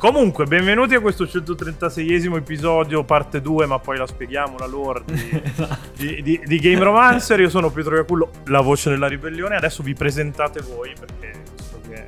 Comunque, benvenuti a questo 136esimo episodio, parte 2, ma poi la spieghiamo, la lore di, di, di, di Game Romancer. Io sono Pietro Iacullo, la voce della ribellione. Adesso vi presentate voi, perché visto che...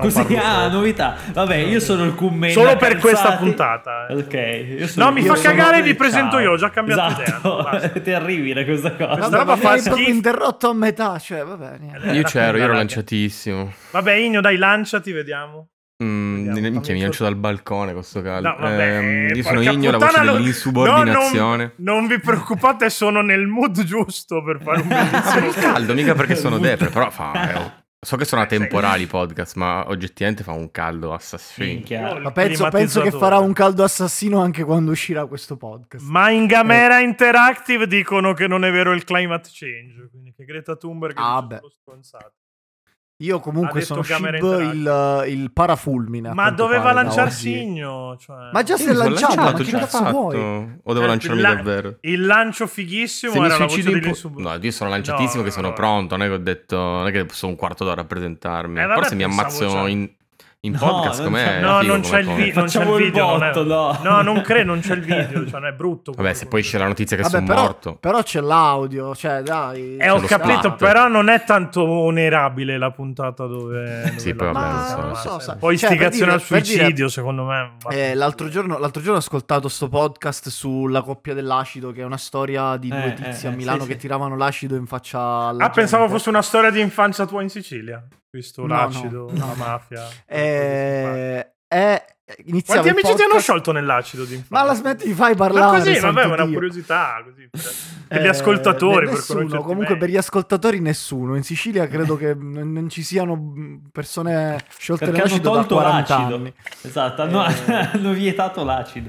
Così, parlo ah, solo. novità. Vabbè, io sono il commento. Solo per questa puntata. eh. Ok. io sono- No, mi fa cagare, vi presento Ciao. io, ho già cambiato idea, esatto. basta. È terribile questa cosa. Questa Vabbè, roba fa schifo. interrotto a metà, cioè, vabbè, niente. Io c'ero, io ero lanciatissimo. Vabbè, Igno, dai, lanciati, vediamo. Mm, minchia, mi lancio dal balcone con sto caldo. No, vabbè, Ehm, io sono Igno, la voce lo- dell'insubordinazione. No, non, non vi preoccupate, sono nel mood giusto per fare un bellissimo caldo, mica perché sono depre, però fa... eh, So che sono atemporali i podcast, ma oggettivamente fa un caldo assassino. Ma penso, penso che farà un caldo assassino anche quando uscirà questo podcast. Ma in Gamera Interactive dicono che non è vero il climate change, quindi che Greta Thunberg è Ah, dice beh. Io comunque sono Shib il, il parafulmine. Ma doveva pare, da lanciarsi oggi. Igno, cioè... Ma già Sì, si è sono lanciato, ma lanciato, che già cazzo vuoi? O devo Eh, lanciarmi la- davvero? Il lancio fighissimo Se era la voce in dell'insub- No, io sono lanciatissimo No, che sono no. pronto, non è che ho detto... Non è che sono un quarto d'ora a presentarmi. Eh, vabbè, Forse mi ammazzo cioè- in, in No, podcast com'è? c'è- No, figo non c'è il video, non c'è il il video, non è- botto, no. No, non credo, non c'è il video, cioè non è brutto. Vabbè, se poi esce la notizia che Vabbè, sono però, morto. però c'è l'audio, cioè dai. Eh, ho C'è capito, splat. però non è tanto onerabile la puntata dove... dove Sì, poi vabbè, non so. non so, po' Cioè, istigazione per al dire- suicidio, secondo me. Eh, l'altro, giorno, l'altro giorno ho ascoltato sto podcast sulla coppia dell'acido, che è una storia di due Eh, tizi eh, a Milano sì, che sì. tiravano l'acido in faccia alla Ah, pensavo fosse una storia di infanzia tua in Sicilia. Visto No, l'acido, no, la no. mafia. Eh, è iniziava Quanti amici ti hanno sciolto nell'acido di? Ma la smetti di fai Ma parlare. così, santo vabbè, è una Dio. curiosità. Così, per, per gli Eh, ascoltatori. per nessuno, comunque meglio. per gli ascoltatori nessuno. In Sicilia credo che non, ci siano mh, persone sciolte Perché hanno nell'acido da tolto 40 l'acido. anni. Esatto, hanno, Eh. hanno vietato l'acido.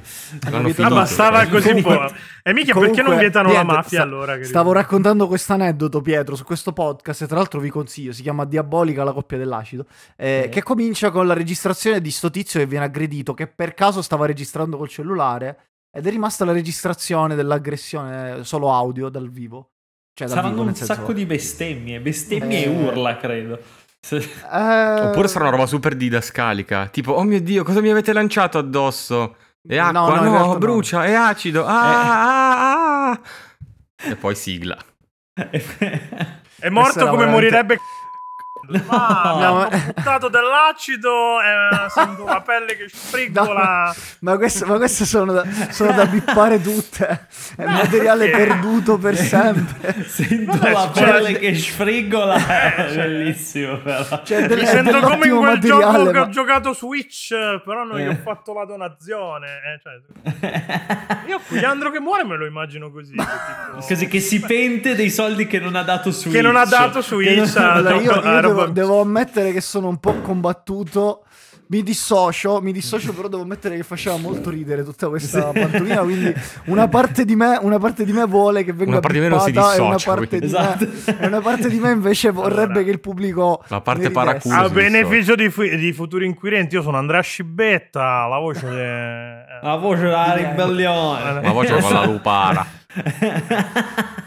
Ah. Ah, bastava così un po'. E mica Comunque, perché non vietano la niente, mafia sta- allora? Che Stavo dici? raccontando questo aneddoto, Pietro, su questo podcast. E tra l'altro vi consiglio: si chiama Diabolica la coppia dell'acido. eh. Che comincia con la registrazione di sto tizio che viene aggredito. Che per caso stava registrando col cellulare. Ed è rimasta la registrazione dell'aggressione eh, solo audio dal vivo. Cioè, dal Saranno vivo, un senso- sacco di bestemmie, bestemmie Eh. e urla, credo. Eh, Oppure sarà una roba super didascalica. Tipo, oh mio dio, cosa mi avete lanciato addosso? No, acqua, no, no, no. brucia, è acido. Ah, ah, ah. E poi sigla. È morto come veramente- morirebbe. Mi No, ma- buttato dell'acido e sento la pelle che sfriggola. Ma queste, ma queste sono, da, sono da bippare tutte. È materiale perché? perduto per sempre. Sento Vabbè, la cioè- pelle che sfrigola. Eh, cioè- bellissimo, però. Cioè, del- Mi è sento come in quel gioco materiale, che ho ma- giocato Switch, però non gli ho Eh. fatto la donazione. eh, cioè, io Cugliandro che muore me lo immagino così. che tipo- Così che si pente dei soldi che non ha dato su Che non ha dato su Che non- Itch, ah, Allora, no, io, io ah, devo, devo ammettere che sono un po' combattuto. Mi dissocio, mi dissocio, però devo ammettere che faceva molto ridere tutta questa pantomima. Quindi una parte di me, una parte di me vuole che venga Una parte di me non si e una dissocia, parte, me, Esatto. e una parte di me invece vorrebbe Allora, che il pubblico. la parte paraculo. A beneficio di, fu- di futuri inquirenti, io sono Andrea Scibetta, la voce. de- La voce della ribellione. La voce con la lupara.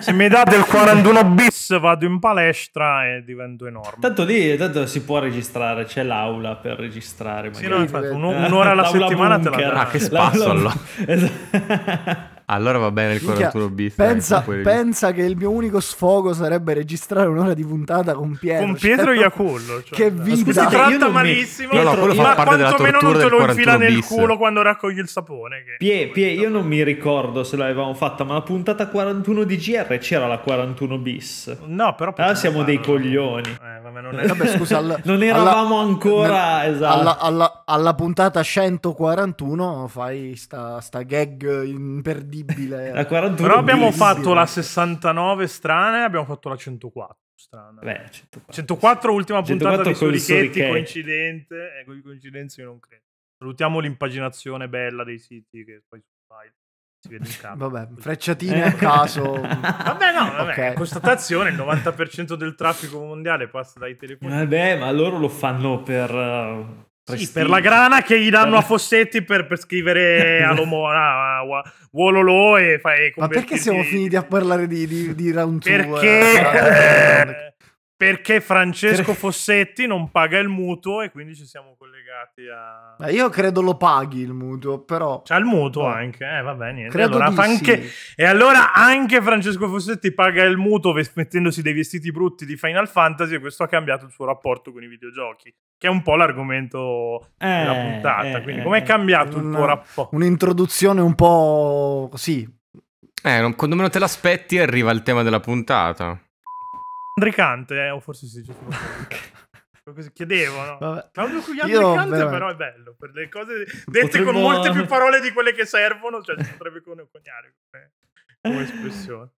Se mi date il 41 bis, vado in palestra e divento enorme. Tanto lì tanto si può registrare, c'è l'aula per registrare. Sì, no, infatti, un- un'ora alla settimana te la bunker. dà. Ah, che spasso, allora. Esatto. Allora va bene il Minchia, 41 bis. dai, pensa, pensa che il mio unico sfogo sarebbe registrare un'ora di puntata con Pietro. Con Pietro Cioè, Iacullo. Cioè, Che vita. Si tratta non mi- malissimo, No, no, quello fa ma parte della quantomeno non te lo infila 41 nel bis. culo quando raccogli il sapone. Che... Pie, Pie, io non mi ricordo se l'avevamo fatta, ma la puntata 41 di GR c'era la 41 bis. No, però... Ah, siamo dei farlo. coglioni. Eh, vabbè, non è... Vabbè, scusa, al- Non eravamo ancora- esatto. alla, alla- alla puntata 141 fai sta, sta gag imperdibile. La 41 Però abbiamo fatto la 69 strana e abbiamo fatto la 104 strana. Beh, 104. 104 ultima puntata 104 di Surichetti, coincidente, e con coincidenze io non credo. Salutiamo l'impaginazione bella dei siti che poi su file si vede in campo. Vabbè, frecciatine a caso. Vabbè, no, vabbè, Ok. constatazione, il 90% del traffico mondiale passa dai telefoni. Vabbè, ma loro lo fanno per... Sì, per la grana che gli danno a Fossetti per, per scrivere a Lomo, a, a, a Wololo e fai Ma perché siamo finiti a parlare di, di, di round two, Perché eh? eh, Perché Francesco Fossetti non paga il mutuo e quindi ci siamo collegati a... Eh, io credo lo paghi il mutuo, però... C'ha il mutuo No. anche, eh vabbè niente. Credo allora, anche... sì. E allora anche Francesco Fossetti paga il mutuo mettendosi dei vestiti brutti di Final Fantasy e questo ha cambiato il suo rapporto con i videogiochi, che è un po' l'argomento della Eh, puntata. eh, Quindi eh, com'è cambiato il Una- tuo rapporto? Un'introduzione un po' così. Eh, non- quando meno te l'aspetti arriva il tema della puntata. Andricante, eh? o forse si dice. Così chiedevo, no? Vabbè. Claudio Io Andricante veramente- però è bello, per le cose dette Potremmo- con molte più parole di quelle che servono, cioè si potrebbe con- coniare come, come espressione.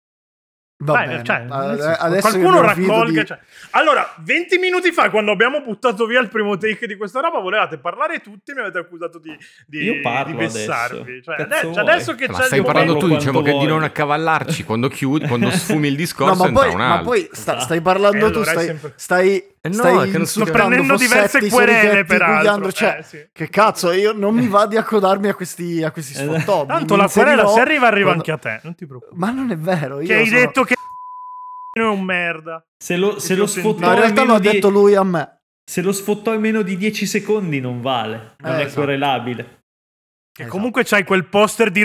Va Dai, bene. cioè, adesso qualcuno raccolga. di- cioè- Allora, 20 minuti fa, quando abbiamo buttato via il primo take di questa roba, volevate parlare tutti e mi avete accusato di, di, Io parlo di vessarvi. adesso. Cioè, adesso, vuoi? adesso che Ma c'è stai parlando tu, diciamo che di vuoi. non accavallarci quando chiudi, quando sfumi il No, discorso ma entra poi, un ma poi sta- stai parlando Eh, tu, allora stai, sempre- stai, Eh no, stai che non sto prendendo diverse querele, peraltro. Cioè, Eh, sì. che cazzo, io non mi va di accodarmi a questi, a questi Eh, sfottobbi. Tanto Mi la querela, se arriva, arriva quando- anche a te, non ti preoccupare. Ma non è vero, io Che hai sono- detto che è un merda. Se lo, se lo sfottò No, in realtà meno l'ha di- detto lui a me. Se lo sfottò in meno di 10 secondi non vale, non Eh, è esatto. querelabile. Che Esatto. comunque c'hai quel poster di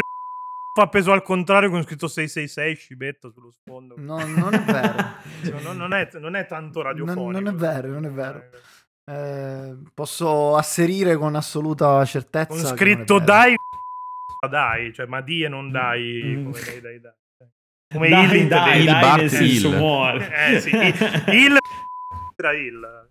appeso al contrario con scritto 666 scibetto sullo sfondo. No, non è vero. Cioè, non, non è, non è tanto radiofonico. non è vero, non è vero. Eh, posso asserire con assoluta certezza. Con non scritto dai, dai, cioè ma di e non dai, Mm. come dai, dai, dai. Come dai, il dai, il dai, nel senso Hill. muore. Eh sì, il, il era il.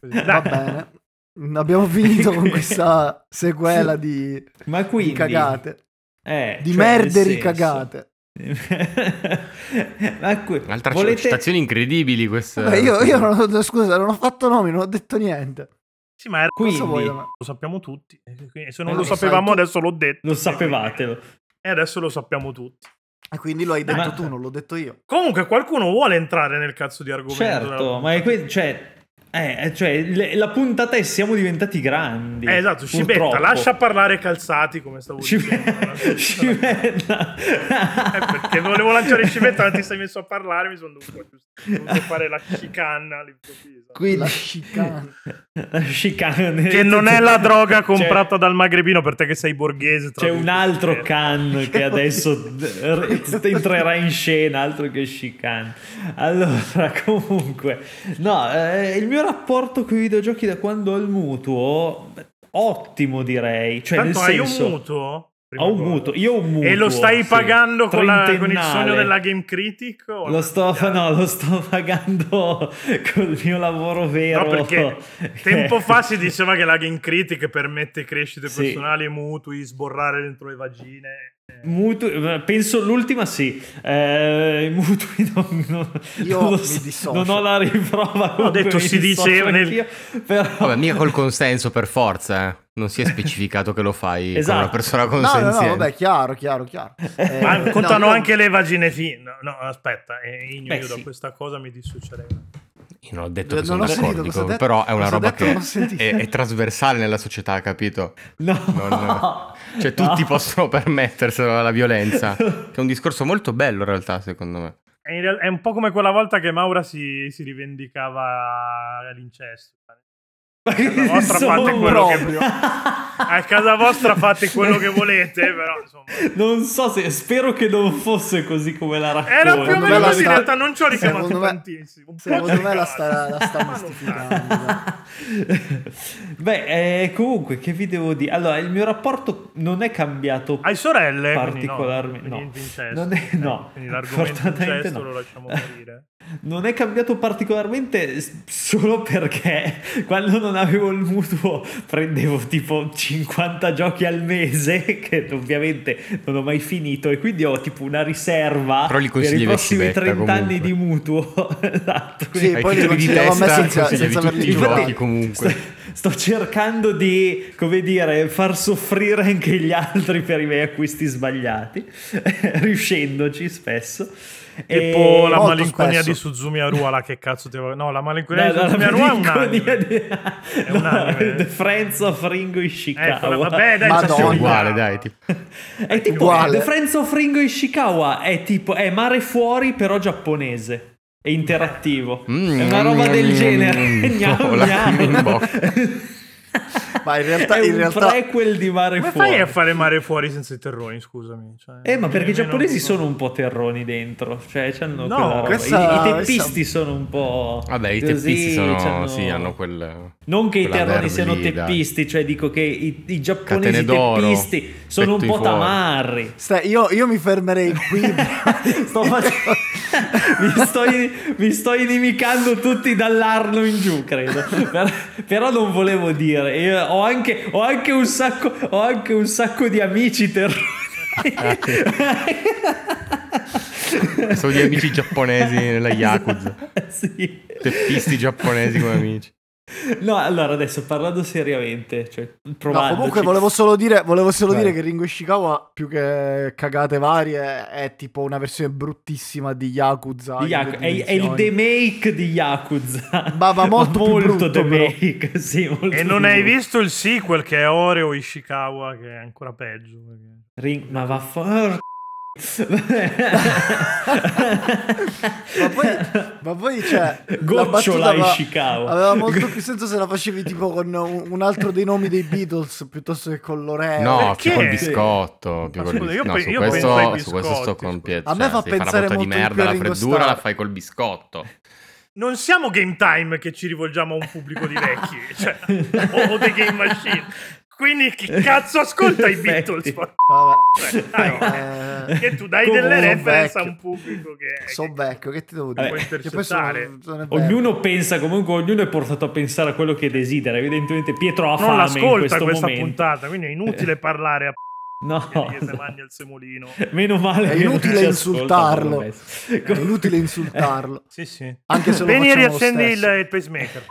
Così, Va dai. bene. Abbiamo finito con questa sequela di, Ma di quindi... cagate. Eh, Di cioè, nel merderi senso- cagate. Ma que- Altra volete... citazioni incredibili queste. Vabbè, io, io non ho, scusa, non ho fatto nomi, non ho detto niente. Sì, ma era- Quindi, da me? lo sappiamo tutti. E quindi Se non Eh, lo lo sai sapevamo, tu. adesso l'ho detto. lo sapevatelo. E adesso lo sappiamo tutti. E quindi lo hai detto Ma- tu, non l'ho detto io. Comunque, qualcuno vuole entrare nel cazzo di argomento. Certo, ma è que- cioè, eh, cioè, le- la puntata è siamo diventati grandi. Eh, esatto, Scibetta, purtroppo. lascia parlare calzati, come stavo dicendo. Scibetta. Scibetta. Eh, perché volevo lanciare Scibetta, ma ti sei messo a parlare, mi sono dovuto, dovuto fare la chicana all'improvviso. Quindi- La chicane. La chicane. Che non è la droga C'è- comprata dal magrebino per te che sei borghese. C'è un altro can. che adesso entrerà in scena, altro che chicane. Allora, comunque, no, eh, il mio rapporto con i videogiochi da quando ho il mutuo, ottimo direi. Cioè, Tanto nel hai senso, un mutuo? Ho un mutuo, io ho un mutuo. E lo stai sì, pagando con, la- con il sogno della Game Critic? Lo sto, no, lo sto pagando col mio lavoro vero. No, perché tempo fa si diceva che la Game Critic permette crescite Sì. personali, mutui, sborrare dentro le vagine. Eh, Mutui, penso l'ultima sì. Eh, mutui non, non- Io non so, non ho la riprova. comunque detto si diceva nel- però... Vabbè, mica col consenso per forza, eh. Non si è specificato che lo fai Esatto. con una persona No, no, consenziente. no, vabbè, chiaro, chiaro, chiaro. Eh, Ma no, contano io- anche le vagine fine. No, no, aspetta, eh, Igno, Beh, io da sì. questa cosa mi dissocierei. Io non ho detto che Non sono sentito d'accordo, dico, detto. però è una roba detto? che sentito. è, è trasversale nella società, capito? No. Non- Cioè, tutti No. possono permetterselo la violenza. Che è un discorso molto bello, in realtà, secondo me. È, un po' come quella volta che Maura si, si rivendicava l'incesto. Ma Casa vostra insomma, fate quello che-. A casa vostra fate quello che volete, però insomma. Non so se spero che non fosse così come la racconto. Era più o meno così, in realtà non ci ho richiamato secondo me- tantissimo. Secondo me la sta, la sta mistificando. Beh, eh, comunque, che vi devo dire? Allora, il mio rapporto non è cambiato Hai sorelle? particolarmente. No, no. Non è, no. Quindi l'argomento fortunatamente incesto no. lo lasciamo morire. Non è cambiato particolarmente solo perché quando non avevo il mutuo prendevo tipo 50 giochi al mese che ovviamente non ho mai finito e quindi ho tipo una riserva li per i prossimi Vecchivetta, 30 anni comunque. di mutuo. esatto. Sì, poi li a me testa senza- senza tutti averli i giochi giocati. comunque. Sto, cercando di, come dire, far soffrire anche gli altri per i miei acquisti sbagliati, riuscendoci spesso. Tipo E- la malinconia spesso. di Suzumi Arua, che cazzo ti avevo... No, la malinconia No, di Suzumi la Arua è un anime. di- un no, anime. The Friends of Ringo Eh, Ishikawa. vabbè, dai, Madonna. È uguale, dai. Tipo. È tipo Uguale. The Friends of Ringo Ishikawa è tipo è mare fuori però giapponese. È interattivo. Mm, è una roba del mm, genere. mm, Gnam, oh. Ma in realtà, è in un realtà prequel di Mare Come Fuori. fai a fare mare fuori senza i terroni, scusami? Cioè, Eh, ma perché i giapponesi sono un po' terroni dentro, cioè c'hanno No, quella roba. questa- I, i questa- teppisti sono un po'. Vabbè, i teppisti sono, c'hanno- sì, hanno quel... Non che i terroni siano teppisti, cioè dico che i, i giapponesi teppisti sono un po' tamarri. Stai, io, io mi fermerei qui. Sto facendo... mi, sto, mi sto inimicando tutti dall'Arno in giù, credo. Per- però non volevo dire. Io ho, anche, ho, anche un sacco, ho anche un sacco di amici terroni. Sono gli amici giapponesi nella Yakuza. sì. Teppisti giapponesi come amici. No, allora adesso parlando seriamente, cioè No, comunque volevo solo dire, volevo solo dire che Ringo Ishikawa, più che cagate varie, è tipo una versione bruttissima di Yakuza. Di Yaku- è, è il demake di Yakuza. Ma- ma molto più brutto, demake, sì, molto E non più hai brutto. visto il sequel che è Oreo Ishikawa, che è ancora peggio. perché- Ring- ma va for... Ma poi, ma poi cioè, la Gocciola battuta va- Ishikawa. aveva molto più senso se la facevi tipo con un, un altro dei nomi dei Beatles piuttosto che con l'Oreo. No, più perché? col biscotto. Più col bis- io no, su, io questo, su questo sto con. Pietro. A me Cioè, fa fai pensare molto di più merda la freddura la fai col biscotto. Non siamo Game Time che ci rivolgiamo a un pubblico di vecchi, cioè, o, o The Game Machine. Quindi chi cazzo ascolta i Beatles? Vabbè. Cioè, dai, Eh, che tu dai delle reference a un pubblico che... sono vecchio, che ti devo dire? può Che poi sono- sono. Ognuno pensa comunque, ognuno è portato a pensare a quello che desidera. Evidentemente Pietro ha non fame in questo questa momento. puntata, quindi è inutile parlare a No, che se mangia il semolino. meno male È inutile ascolta insultarlo. È inutile insultarlo. Sì, sì. Anche se lo Vieni e riaccendi il, il pacemaker.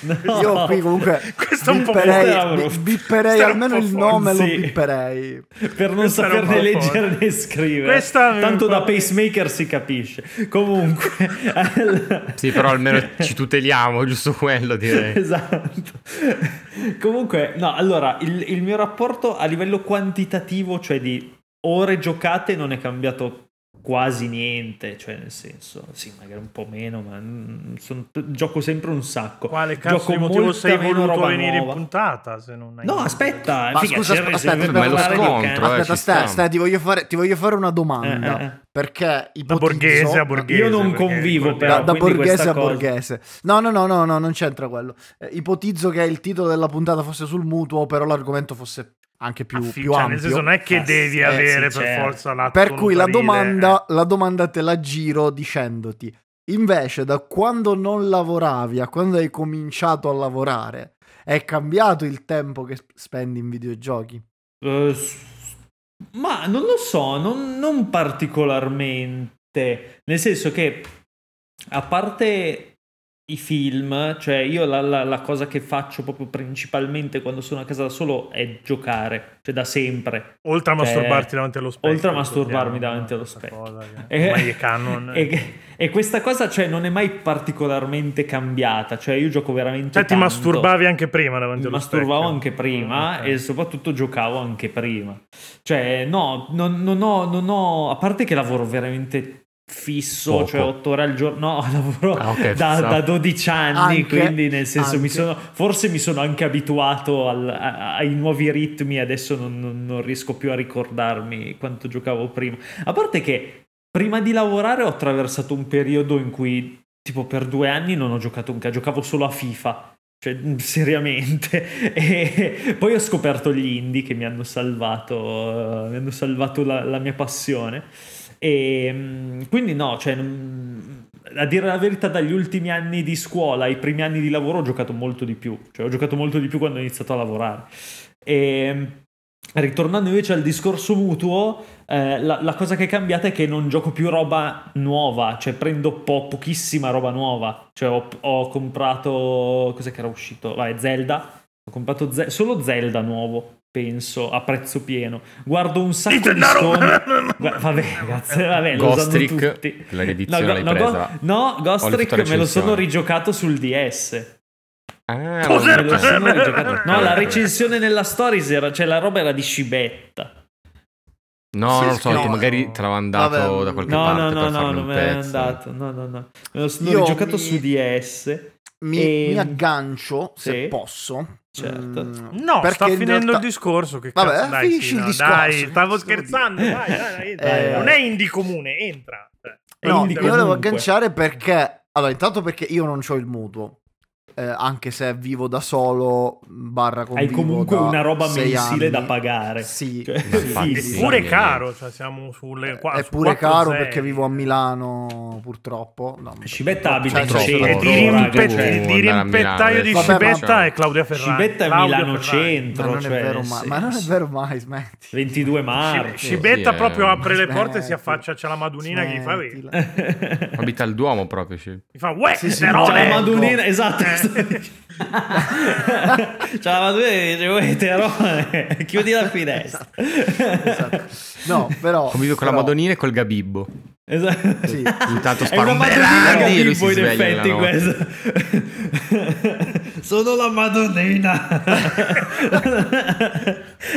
No. Io qui comunque Questo è un po' bipperei, bipperei almeno un po' il nome lo bipperei. per non Questa saperne leggere né scrivere. Tanto da pacemaker si capisce. Comunque, Sì, però almeno ci tuteliamo, giusto quello direi. esatto. Comunque, no, allora il, il mio rapporto a livello quantitativo, cioè di ore giocate, non è cambiato quasi niente. Cioè, nel senso, sì, magari un po' meno, ma son- gioco sempre un sacco. Quale cazzo Gioco di motivo sei voluto venire in nuova. puntata? Se non hai No, aspetta, Ma figa, scusa, aspetta, se aspetta, per ma lo scontro, eh. Aspetta, stai, sta. stai, ti voglio fare, ti voglio fare una domanda. Eh, eh, eh. Perché ipotizzo... borghese a borghese. Io non convivo, però. da, da borghese a cosa- borghese. No, no, no, no, no, non c'entra quello. Eh, ipotizzo che il titolo della puntata fosse sul mutuo, però l'argomento fosse anche più, sì, più cioè, ampio. nel senso non è che Ah, devi sì, avere sì, per certo. forza l'atto Per cui la domanda, eh. la domanda te la giro dicendoti, invece da quando non lavoravi a quando hai cominciato a lavorare, è cambiato il tempo che spendi in videogiochi? Eh, s- ma non lo so, non, non particolarmente. Nel senso che, a parte i film, cioè io la, la- la cosa che faccio proprio principalmente quando sono a casa da solo è giocare, cioè da sempre. Oltre a Cioè, masturbarti davanti allo specchio. oltre a masturbarmi davanti allo specchio. cosa E-. E, e questa cosa cioè, non è mai particolarmente cambiata, cioè io gioco veramente Cioè ti tanto. masturbavi anche prima davanti Mi allo masturbavo specchio. anche prima Ok. e soprattutto giocavo anche prima. Cioè, no, non, non ho, non ho- A parte che lavoro veramente fisso, Poco. cioè 8 ore al giorno. No, lavoro Ah, ok, da, da 12 anni, Anche, quindi nel senso mi sono... Forse mi sono anche abituato al- a- ai nuovi ritmi, adesso non, non- non riesco più a ricordarmi quanto giocavo prima. A parte che prima di lavorare ho attraversato un periodo in cui tipo per due anni non ho giocato un cazzo, giocavo solo a FIFA. Cioè, mm, seriamente. E poi ho scoperto gli indie che mi hanno salvato, eh, mi hanno salvato la, la mia passione. E mm, quindi no, cioè, a dire la verità, dagli ultimi anni di scuola ai primi anni di lavoro ho giocato molto di più. Cioè, ho giocato molto di più quando ho iniziato a lavorare. E ritornando invece al discorso mutuo, eh, la, la cosa che è cambiata è che non gioco più roba nuova, cioè prendo po- pochissima roba nuova. Cioè ho, ho comprato, cos'è che era uscito? Vai, Zelda. Ho comprato Ze- solo Zelda nuovo, penso, a prezzo pieno. Guardo un sacco di sconti. Gua- Vabbè, ragazzi, vabbè, lo Ghost sanno Trick, tutti. la riedizione go- l'hai no, presa? no, Ghost Ho letto Trick me lo sono rigiocato sul DS. Ah, Cos'è? Me lo sono rigiocato. No, la recensione nella Stories era, cioè la roba era di scibetta. No, Sì, non lo so, no, che magari no. te l'avevo mandato Vabbè, da qualche No, parte no, per no, no, non un me pezzo. andato. No, no, no. Me lo- L'ho Io giocato mi- su DS. Mi, E- mi aggancio, se Sì. posso. Certo. Mm, No, perché sta in finendo realtà- il discorso. Che Vabbè, cazzo, dai, finisci sì, il discorso. Dai, stavo scherzando. Dai, dai, dai. Eh, non è indie comune, entra. Cioè, No, io volevo agganciare perché... Allora, intanto perché io non ho il mutuo. Eh, anche se vivo da solo, barra Hai convivo comunque da una roba mensile anni. da pagare. Sì, Cioè, sì, sì. Eppure caro, cioè siamo sulle qua, È su pure caro zeri. perché vivo a Milano, purtroppo. No, Scibetta abita cioè, in cioè, centro, E di, cioè, rimpettaio di Scibetta è Claudia Ferrari. Scibetta è Claudia Milano Ferrari. centro. Ma non è cioè, vero mai, ma non è senso. vero mai, smetti. 22 marzo. Scibetta sì, proprio eh. apre le porte e si affaccia, c'è la Madonnina che gli fa vedere. Abita al Duomo proprio. Mi fa, uè, Sì, sì, la Ecco. Madonnina, esatto. Eh. C'è la Madonnina che dice, "Uè, Terone, chiudi la finestra. Esatto. No, però... Convivo con la però- Madonnina e col Gabibbo. Esatto. Sì. Intanto una un Madonnina Berardi e lui si in sveglia effetti questo. Sono la Madonnina.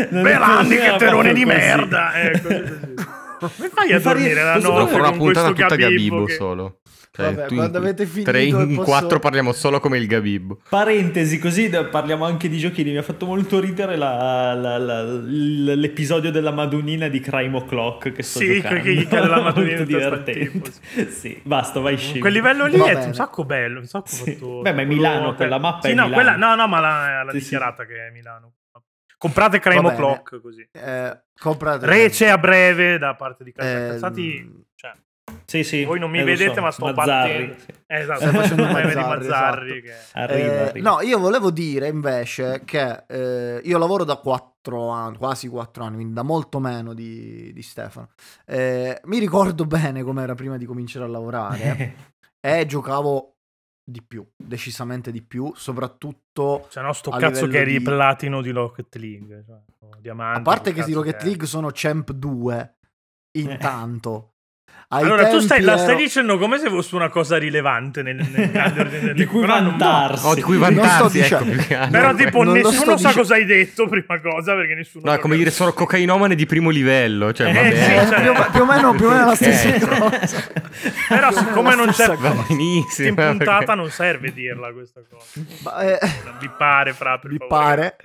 Belandi che terone di così. merda. Ecco, Mi fai a Mi dormire la notte fare una con questo puntata tutta Gabibbo Gabibbo che- solo. Cioè, Vabbè, in quando avete finito tre in posso- quattro parliamo solo come il Gabibbo. Parentesi, così parliamo anche di giochini. Mi ha fatto molto ridere la- la- la- l'episodio della Madonnina di Crime O'Clock che sto Sì, giocando. che gli cade la Madonnina molto divertente. Sì, basta, vai scemo. Quel livello lì Va è bene. un sacco bello. Un sacco fatto... Beh, ma è Milano, quella mappa sì, è no, Milano. Quella, no, no, ma l'ha, l'ha Sì, sì. dichiarata che è Milano. Comprate Crime. O'Clock così. Eh, comprate... Rece a breve da parte di Casa Eh, Cazzati. Cioè, Sì, sì. voi non mi eh, vedete, so. ma sto Mazzarri, sì. Eh, esatto, Stai facendo come vedi Mazzarri, Mazzarri. esatto. Che... Arriva, Eh, arriva. no, io volevo dire invece che eh, io lavoro da 4 anni, quasi 4 anni, quindi da molto meno di, di Stefano. Eh, mi ricordo bene com'era prima di cominciare a lavorare e giocavo di più, decisamente di più, soprattutto Cioè, no, sto A cazzo livello che eri di- platino di Rocket League. Cioè, diamante, a parte che di Rocket è. League sono Champ 2 intanto. Allora, tu stai, la stai ero- dicendo come se fosse una cosa rilevante nel, nel grande ordine del di cui però non- vantarsi. Oh, di cui Non sto vantarsi, ecco. Però, tipo, Non nessuno sa dice- cosa hai detto, prima cosa, perché nessuno. No, è come dire sono cocainomane di primo livello. Cioè, Eh, vabbè. sì, Eh, cioè- più, o- più o meno, più o meno la stessa Ok. cosa. Però, siccome non c'è stessa Va cosa. benissimo. in puntata, perché- non serve dirla questa cosa. Ma, eh, Vi pare, fra per Mi favore. pare.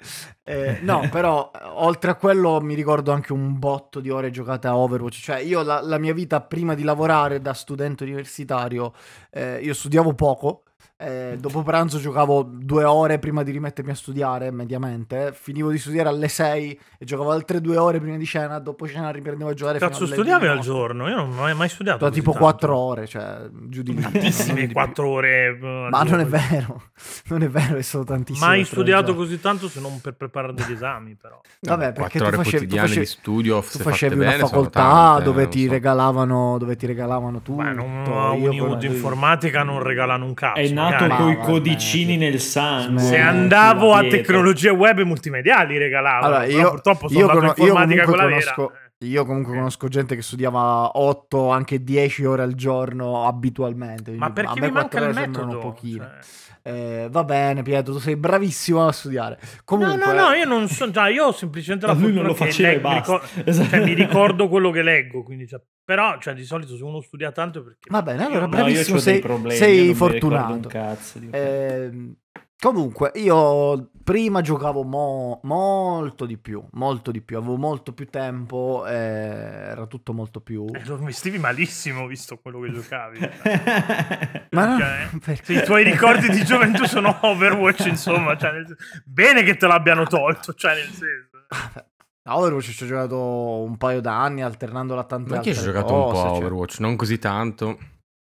Eh, no, però eh, oltre a quello mi ricordo anche un botto di ore giocate a Overwatch. Cioè, io la, la mia vita prima di lavorare da studente universitario, eh, io studiavo poco. Eh, dopo pranzo giocavo due ore prima di rimettermi a studiare, mediamente. Finivo di studiare alle 6 e giocavo altre due ore prima di cena. Dopo cena riprendevo a giocare. Cazzo, studiavi al giorno? Io non ho mai- mai studiato. Così tipo tanto. 4 ore, cioè giù di lì. Tantissime più. 4 ore. eh, Ma non è vero, non è vero, è stato tantissimo. Mai studiato così tanto se non per preparare degli esami, però. Vabbè, perché Quattro tu ore facevi, tu quotidiane facevi- di studio, tu facevi una bene, sono facoltà tante, dove, ti so. regalavano, dove ti regalavano tutto. Beh, non, io con- di informatica non regalano un cazzo. È nato magari. con i codicini vabbè. nel sangue. Se andavo a tecnologie web e multimediali regalavano. Allora, io, purtroppo sono io, in io conosco, vera. Io comunque Eh. conosco gente che studiava 8, anche 10 ore al giorno abitualmente. Ma perché a me mi manca 4 il metodo? pochine. Cioè- Eh, va bene, Pietro, tu sei bravissimo a studiare. Comunque, No, no, no, io non so, già, io ho semplicemente la Ma lui non fortuna lo e leggo- basta. ricor- Esatto. cioè, mi ricordo quello che leggo, quindi, cioè, però, cioè, di solito se uno studia tanto è perché... Va bene, allora, No, bravissimo, dei sei- problemi, sei mi fortunato. un cazzo Ehm, comunque, io prima giocavo mo- molto di più, molto di più, avevo molto più tempo, eh, era tutto molto più... Eh, lo vestivi malissimo visto quello che giocavi. Ma no, Perché, perché- se i tuoi ricordi di gioventù sono Overwatch, insomma, cioè, nel- bene che te l'abbiano tolto, cioè nel senso. A Overwatch ci ho giocato un paio d'anni alternando a tante Ma anche io altre ho giocato un po' cose, a cioè. Overwatch, non così tanto.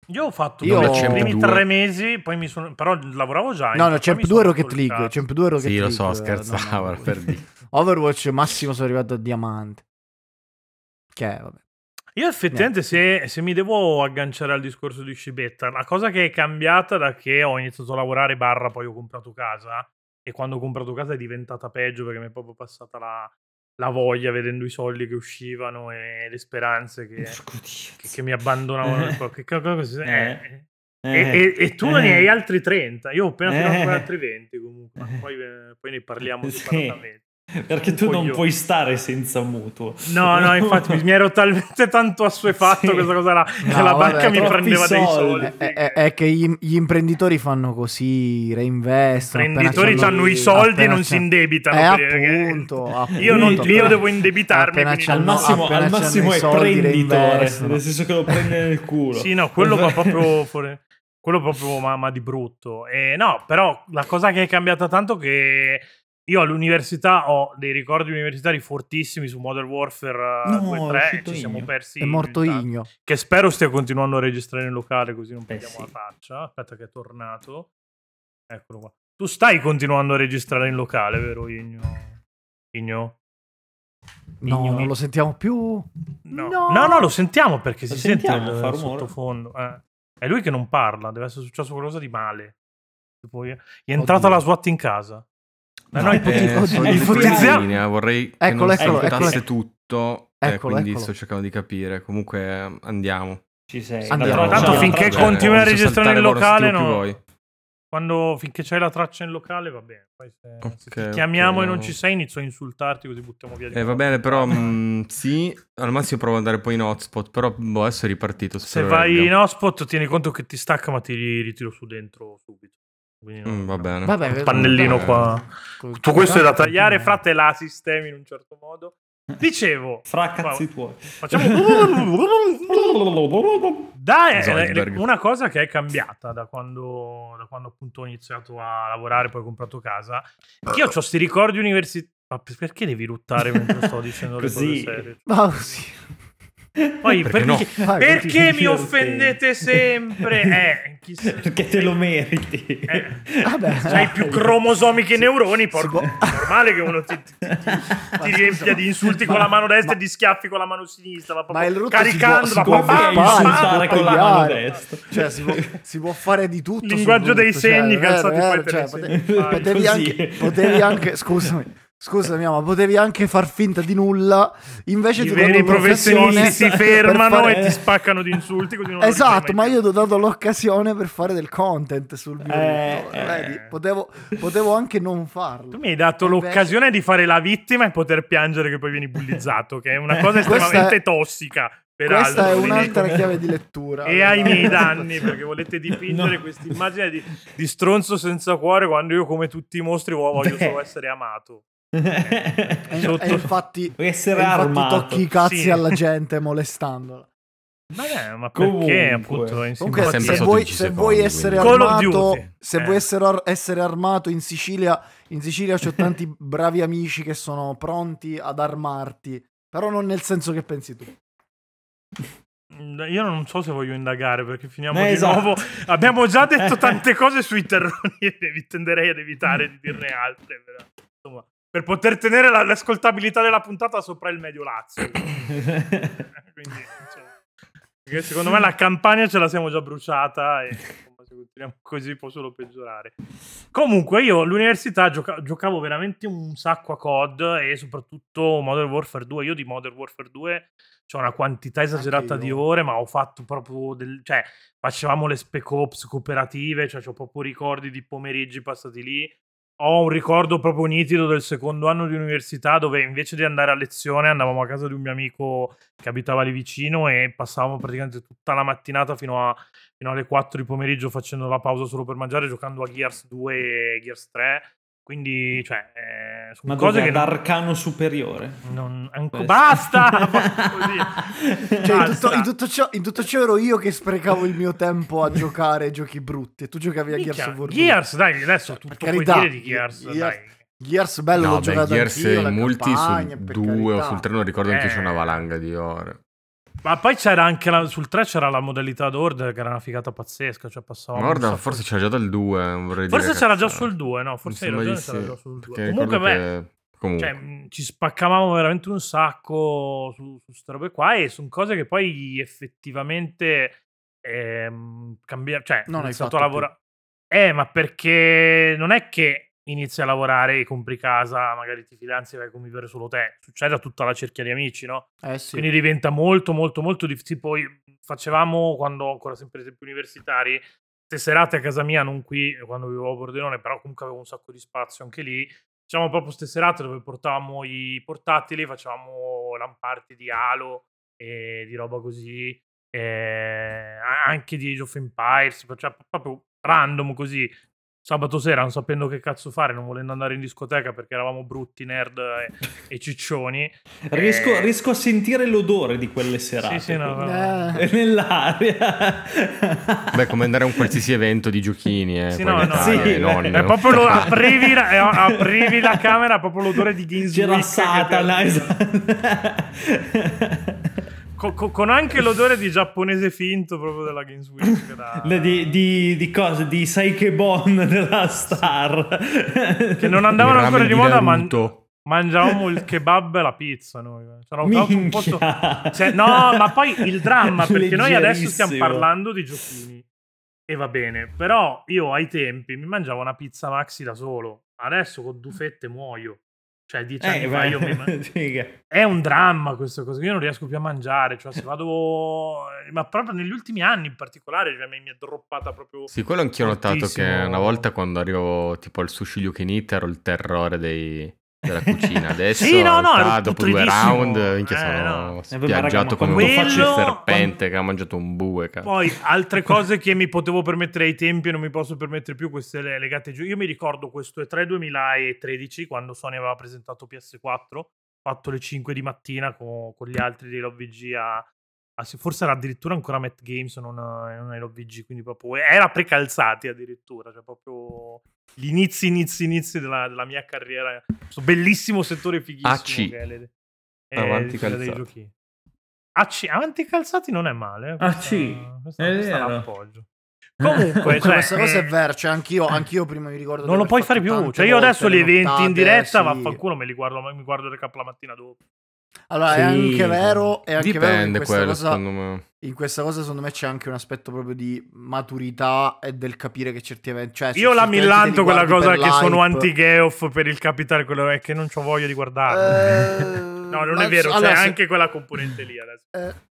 Io ho fatto Io- i primi 2. tre mesi, poi mi sono... però lavoravo già. No, no, Champ mi 2 sono Rocket League. Champ 2 Rocket Sì, lo League. so, eh, scherzavo, no, no. per dire. Overwatch massimo sono arrivato a diamante. Che vabbè. Io effettivamente se, se mi devo agganciare al discorso di Scibetta, la cosa che è cambiata da che ho iniziato a lavorare barra poi ho comprato casa e quando ho comprato casa è diventata peggio perché mi è proprio passata la, la voglia vedendo i soldi che uscivano e le speranze che, che, che mi abbandonavano. po- che, che- eh, Eh. E, e- tu Eh. ne hai altri 30, io ho appena Eh. finito altri 20 comunque, ma poi, eh, poi ne parliamo Sì. separatamente. Perché tu non puoi stare senza mutuo. No, no, infatti mi, mi ero talmente tanto assuefatto Sì. questa cosa là, che No, la vabbè, banca mi troppi prendeva dei soldi. soldi. È, è- è che gli, gli imprenditori fanno così, I reinvestono. appena imprenditori hanno i soldi e non si indebitano. Eh, che- appunto, Io, non, appunto. io devo indebitarmi. Al massimo, al massimo i è soldi, prenditore, nel senso che lo prende nel culo. Sì, no, quello va proprio fuori. Quello proprio mamma di brutto. E no, però la cosa che è cambiata tanto è che io all'università ho dei ricordi universitari fortissimi su Modern Warfare No, 2 è 3 e ci siamo Igno. persi. È morto. Igno. Che spero stia continuando a registrare in locale così non Eh, perdiamo sì. la faccia. Aspetta che è tornato. Eccolo qua. Tu stai continuando a registrare in locale, vero Igno? Igno? No, Igno. non lo sentiamo più. No. No. no, no, lo sentiamo perché Lo si sente sentiamo, il fa rumore. sottofondo. eh. È lui che non parla, deve essere successo qualcosa di male. Tipo, gli è entrata Oddio. la SWAT in casa. Eh, No, no, eh, ipoti- oddio, sono oddio. ipotizziamo- in linea, vorrei che Eccolo, non eccolo, eccolo. tutto, e Eccolo, quindi eccolo. sto cercando di capire. Comunque eh, andiamo. Ci sei. Andiamo. La Tanto la finché traccia- continui a Posso registrare saltare in locale, no. Quando, finché c'hai la traccia in locale va bene. Poi se, se Ok, ti ok, chiamiamo e non no. ci sei, inizio a insultarti così buttiamo via di Eh, va bene, però mh, sì, al massimo provo ad andare poi in hotspot, però boh, adesso è ripartito. Se vai in hotspot, tieni conto che ti stacca, ma ti ri- ritiro su dentro subito. Mm, va bene. Vabbè, Un pannellino Eh, qua. Tutto questo è da tagliare, frate, la sistemi in un certo modo. Dicevo, Fra cazzi tuoi. facciamo Dai, eh, una cosa che è cambiata da quando, da quando appunto ho iniziato a lavorare, poi ho comprato casa, che io ho questi ricordi universitari. Ma per- perché devi ruttare mentre sto dicendo le Così. cose serie? Ma sì. Poi Perché perché, no? Vai, perché mi offendete sempre? Eh, chi se- Perché te lo meriti. eh, Vabbè. C'hai più cromosomi che neuroni, porco. può- È normale che uno ti, ti- ti- ti riempia di insulti con la mano destra e di schiaffi con la mano sinistra. Ma, Ma il rotto caricando, si può- ma si può insultare con la mano destra. Cioè, si può, si può fare di tutto. Linguaggio dei segni, cioè, calzati vero, poi cioè, segni potevi, anche, potevi anche. Scusami. Scusami, ma potevi anche far finta di nulla. Invece I ti veri professionisti si fermano fare- e ti spaccano di insulti. Esatto, ma io ti ho dato l'occasione per fare del content sul mio Eh, video. eh. Vedi, potevo, potevo anche non farlo. Tu mi hai dato Invece- l'occasione di fare la vittima e poter piangere che poi vieni bullizzato, che è una cosa estremamente è- tossica. Peraltro, Questa è un'altra chiave di lettura. E ai miei danni, perché volete dipingere No. questa immagine di, di stronzo senza cuore quando io, come tutti i mostri, voglio Beh. solo essere amato. E, Sotto- e infatti, Puoi e essere infatti armato. tocchi i cazzi Sì. alla gente molestandola. Vabbè, ma Comunque. perché appunto in Comunque, Sempre se vuoi, se secondi, vuoi essere armato, se Eh. vuoi essere, ar- essere armato in Sicilia, in Sicilia c'ho tanti bravi amici che sono pronti ad armarti, però non nel senso che pensi tu. Io non so se voglio indagare perché finiamo Eh, di esatto. nuovo. Abbiamo già detto tante cose sui terroni e tenderei ad evitare di dirne altre. però, Insomma, per poter tenere la- l'ascoltabilità della puntata sopra il medio Lazio. Quindi, insomma, perché secondo me la campagna ce la siamo già bruciata e insomma, se continuiamo così può solo peggiorare. Comunque io all'università gioca- giocavo veramente un sacco a COD e soprattutto Modern Warfare 2. Io di Modern Warfare 2 c'ho una quantità esagerata di ore, ma ho fatto proprio del... cioè facevamo le spec ops cooperative, cioè ho proprio ricordi di pomeriggi passati lì. Ho un ricordo proprio nitido del secondo anno di università dove invece di andare a lezione andavamo a casa di un mio amico che abitava lì vicino e passavamo praticamente tutta la mattinata fino, a- fino alle 4 di pomeriggio facendo la pausa solo per mangiare giocando a Gears 2 e Gears 3. Quindi, cioè, eh, sono Ma cose che non- d'arcano superiore. non, anco- basta! Cioè, in, tutto, in tutto ciò, in tutto ciò ero io che sprecavo il mio tempo a giocare giochi brutti e tu giocavi a Gears of War. due. Gears, dai, adesso tutto Per puoi carità, dire di Gears, Gears- dai. Gears bello, No, l'ho beh, giocato Gears in multi campagna, sul per 2 o carità. sul 3 non ricordo anche c'è una Eh. valanga di ore. Ma poi c'era anche la- sul 3 c'era la modalità d'order che era una figata pazzesca, cioè guarda, un sacco- forse c'era già dal 2, non vorrei Forse dire c'era già sul 2, no, forse hai ragione, di c'era sì, già sul 2. perché Comunque, beh, che- Comunque. cioè, ci spaccavamo veramente un sacco su queste robe qua e sono cose che poi effettivamente ehm, cambia, cioè, Non hai iniziato a lavorare. Eh, ma perché non è che inizi a lavorare e compri casa, magari ti fidanzi e vai a convivere solo te. Succede a tutta la cerchia di amici, no? Eh sì. Quindi diventa molto, molto, molto difficile. Poi facevamo, quando ancora sempre ai tempi universitari, queste serate a casa mia, non qui, quando vivevo a Pordenone, però comunque avevo un sacco di spazio anche lì. Facciamo proprio queste serate dove portavamo i portatili, facevamo lamparti di Halo e di roba così, e anche di Age of Empires, cioè proprio random così sabato sera non sapendo che cazzo fare, non volendo andare in discoteca perché eravamo brutti, nerd e, e ciccioni. Riesco, e... riesco, a sentire l'odore di quelle serate. Sì, sì, no, no. Eh. Nell'aria. Beh, come andare a un qualsiasi evento di giochini, eh. Sì, no, no, sì, è, è proprio lo, aprivi, la, aprivi la camera, proprio l'odore di Games C'era Satana, esatto con, con, anche l'odore di giapponese finto proprio della Games Week. Da... di, di, di cosa? Di Saikebon della Star. che non andavano ancora di moda, ma mangiavamo il kebab e la pizza noi. Un posto... cioè, no, ma poi il dramma, perché noi adesso stiamo parlando di giochini. E va bene, però io ai tempi mi mangiavo una pizza maxi da solo. Adesso con due muoio. Cioè, dieci anni eh, fa io mi... È un dramma questa cosa, io non riesco più a mangiare, cioè se vado... Ma proprio negli ultimi anni in particolare, cioè, mi è droppata proprio... Sì, quello anch'io ho notato che una volta quando arrivo tipo al sushi eat ero il terrore dei della cucina. Adesso, sì, no, no, realtà, dopo due round, minchia, eh, sono no. spiaggiato come quello... un serpente quando... che ha mangiato un bue. Cazzo. Poi altre cose che mi potevo permettere ai tempi e non mi posso permettere più, queste legate giù. Io mi ricordo questo E3 2013, quando Sony aveva presentato PS4, fatto le 5 di mattina con, con gli altri di LOVG a, forse era addirittura ancora Met Games, non, non è l'OVG, quindi proprio era precalzati addirittura, cioè proprio gli inizi, inizi, inizi della, della mia carriera. Questo bellissimo settore fighissimo AC. che è, le, è avanti calzati. dei giochi. AC, avanti calzati non è male. Questa, AC, questa, è questa l'appoggio. Comunque, cioè, questa cosa è vera. Cioè, anch'io, anch'io prima mi ricordo. Non lo puoi fare più. Cioè, io adesso gli eventi in diretta, sì. vaffanculo, me li guardo, mi guardo il recap la mattina dopo. Allora, sì, è anche vero, è anche dipende vero quello, cosa, secondo me. In questa cosa, secondo me, c'è anche un aspetto proprio di maturità e del capire che certi eventi. Cioè, Io la millanto quella cosa che l'hype. sono anti-Geoff per il capitale, quello è che non ho voglia di guardarlo. Eh, no, non è vero, c'è allora, anche se... quella componente lì adesso. Eh,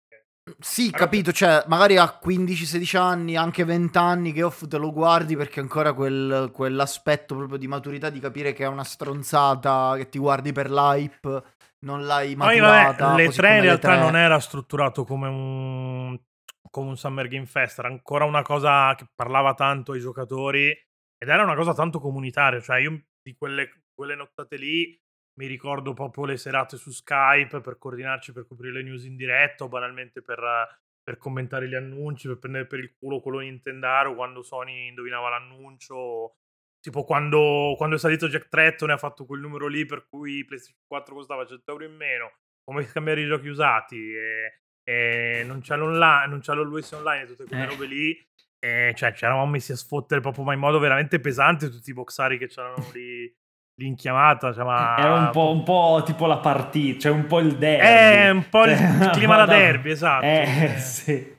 sì, allora, capito, cioè magari a 15-16 anni, anche 20 anni che off te lo guardi perché ancora quel, quell'aspetto proprio di maturità di capire che è una stronzata, che ti guardi per l'hype non l'hai maturata. Poi, le tre in realtà 3. non era strutturato come un, come un Summer Game Fest, era ancora una cosa che parlava tanto ai giocatori ed era una cosa tanto comunitaria, cioè io di quelle, quelle nottate lì mi ricordo proprio le serate su Skype per coordinarci per coprire le news in diretta o banalmente per, per commentare gli annunci, per prendere per il culo quello Nintendaro quando Sony indovinava l'annuncio Tipo quando, quando è salito Jack Tretton e ha fatto quel numero lì per cui PlayStation 4 costava 100 euro in meno, come scambiare i giochi usati e, e non c'è l'online, non c'è l'always online e tutte quelle eh. robe lì. E cioè, ci eravamo messi a sfottere proprio ma in modo veramente pesante tutti i boxari che c'erano lì, lì in chiamata. Cioè, ma... Era un po', un po', tipo la partita, cioè un po' il derby. Eh, un po' il cioè, clima da derby, esatto. Eh, sì.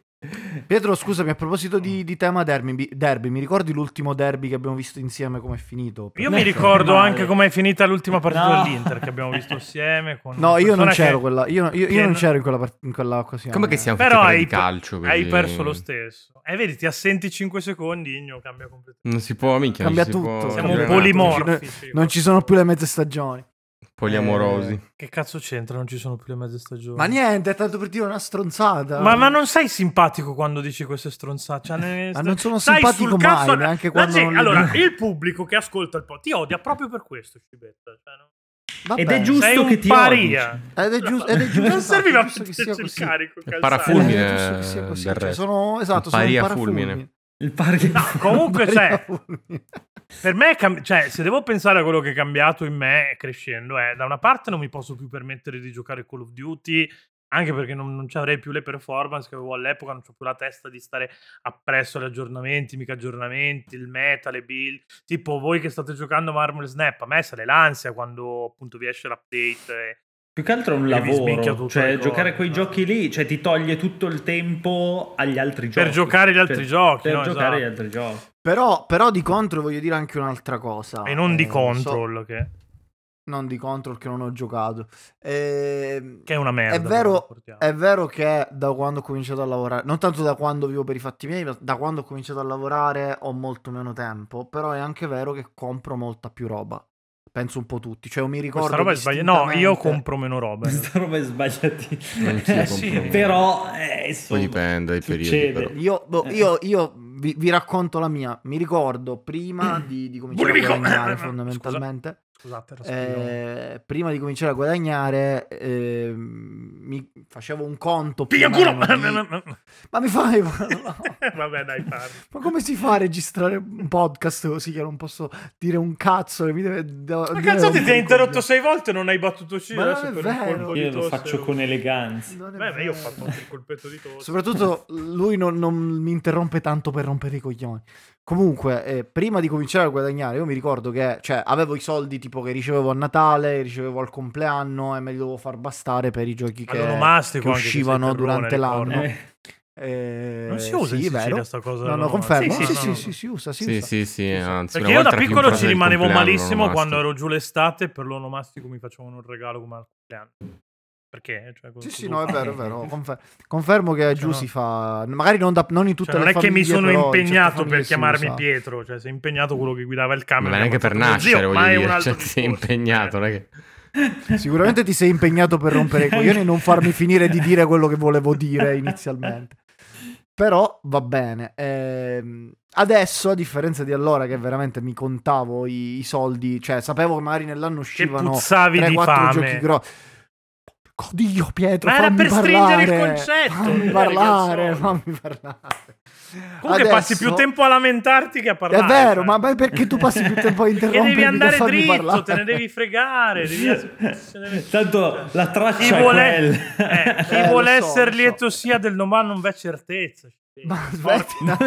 Pietro, scusami, a proposito di, di tema derby, derby, mi ricordi l'ultimo derby che abbiamo visto insieme come è finito? Io mi ricordo anche come è finita l'ultima partita no. dell'Inter che abbiamo visto assieme. no, io non c'ero, che... quella, io, io, io non c'ero in quella, part- in quella occasione. Come che siamo Però hai, di calcio? Hai perso lo stesso. E eh, vedi, ti assenti 5 secondi, Igno cambia completamente. Non si può, minchia. Cambia tutto. Può... Siamo polimorfi. Non ci sono più le mezze stagioni. Poliamorosi. Eh, che cazzo c'entra? Non ci sono più le mezze stagioni. Ma niente, è tanto per dire una stronzata. Ma, ma non sei simpatico quando dici queste stronzate. Cioè, ne... ma non sono simpatico mai, cazzo... neanche quando... Gente, allora, il pubblico che ascolta il po' ti odia proprio per questo, Cibetta. Cioè, no? Vabbè, ed è giusto che ti paria. Ed è, giusto, ed è giusto. Non serviva a metterci il carico. Parafulmine. Cioè, sono, esatto, sono paria fulmine. Il pari... No, comunque, cioè, per me, cam- cioè, se devo pensare a quello che è cambiato in me crescendo, è da una parte non mi posso più permettere di giocare Call of Duty, anche perché non, non avrei più le performance che avevo all'epoca, non ho più la testa di stare appresso agli aggiornamenti, mica aggiornamenti, il meta, le build. Tipo, voi che state giocando Marvel Snap, a me sale l'ansia quando appunto vi esce l'update. Più che altro è un lavoro, cioè giocare quei no? giochi lì, cioè ti toglie tutto il tempo agli altri giochi. Per giocare gli altri per, giochi. Per no? giocare esatto. gli altri giochi. Però, però, di contro voglio dire anche un'altra cosa. E non di eh, control, so... che... Non di control che non ho giocato. Eh, che è una merda. È vero, è vero che da quando ho cominciato a lavorare, non tanto da quando vivo per i fatti miei, ma da quando ho cominciato a lavorare ho molto meno tempo, però è anche vero che compro molta più roba penso un po' tutti. Cioè, io mi ricordo. Questa roba è sbagliata. No, io distintamente- compro meno roba. Questa roba è sbagliati. Anch'io Eh, sì, compro- Però, eh, Poi insomma, dipende dai periodi. Io, boh, Eh. io, io vi, vi racconto la mia. Mi ricordo prima di, di cominciare a guadagnare, Scusa. fondamentalmente. Scusate, eh, prima di cominciare a guadagnare, eh, mi facevo un conto. o culo! di- Ma mi fai. no. Vabbè, dai, parli. Ma come si fa a registrare un podcast così che non posso dire un cazzo? che Mi deve, Ma cazzo, ti ti ha po' interrotto di- sei volte e non hai battuto C Ma non di Io lo faccio con eleganza. Non Beh, beh, io ho fatto anche il colpetto di tosse. Soprattutto lui non, non mi interrompe tanto per rompere i coglioni. Comunque, eh, prima di cominciare a guadagnare, io mi ricordo che cioè, avevo i soldi tipo che ricevevo a Natale, ricevevo al compleanno e me li dovevo far bastare per i giochi che, che che uscivano terrone, durante l'anno. Eh, Eh, Non si usa sì, in Sicilia vero? sta cosa. No, no, dell'onomastico. confermo. Sì, Sì, sì, sì, no, sì, no. si usa, si Sì, usa. sì, sì, anzi, Perché io da piccolo ci rimanevo malissimo quando ero giù l'estate e per l'onomastico mi facevano un regalo come al compleanno. Perché? Cioè, Sì, sì, no, è vero, è vero. confer- confermo che giù no. si fa. Magari non, da- non in tutte Cioè, non le è che mi sono però impegnato per si chiamarmi. Pietro, cioè sei impegnato quello che guidava il Ma camion. neanche che per nascere, zio, voglio ma è dire. Cioè, ti sei discorso. impegnato, non è che... Sicuramente ti sei impegnato per rompere i coglioni e non farmi finire di dire quello che volevo dire inizialmente. Però va bene. Ehm, adesso, a differenza di allora, che veramente mi contavo i, i soldi, cioè sapevo che magari nell'anno uscivano puzzavi di 3-4 fame. giochi grossi. Dio Pietro, Ma era fammi per stringere il parlare, concetto, Fammi non parlare, fammi parlare. Comunque passi più tempo a lamentarti che a È parlare. vero, cioè. ma perché tu passi più tempo a Che devi che a andare dritto, parlare? te ne devi fregare. Devi... Tanto la traccia Chi è vuole, quella. eh, chi Eh, vuole so, essere so. lieto sia del domani non v'è certezza. Ma aspetta.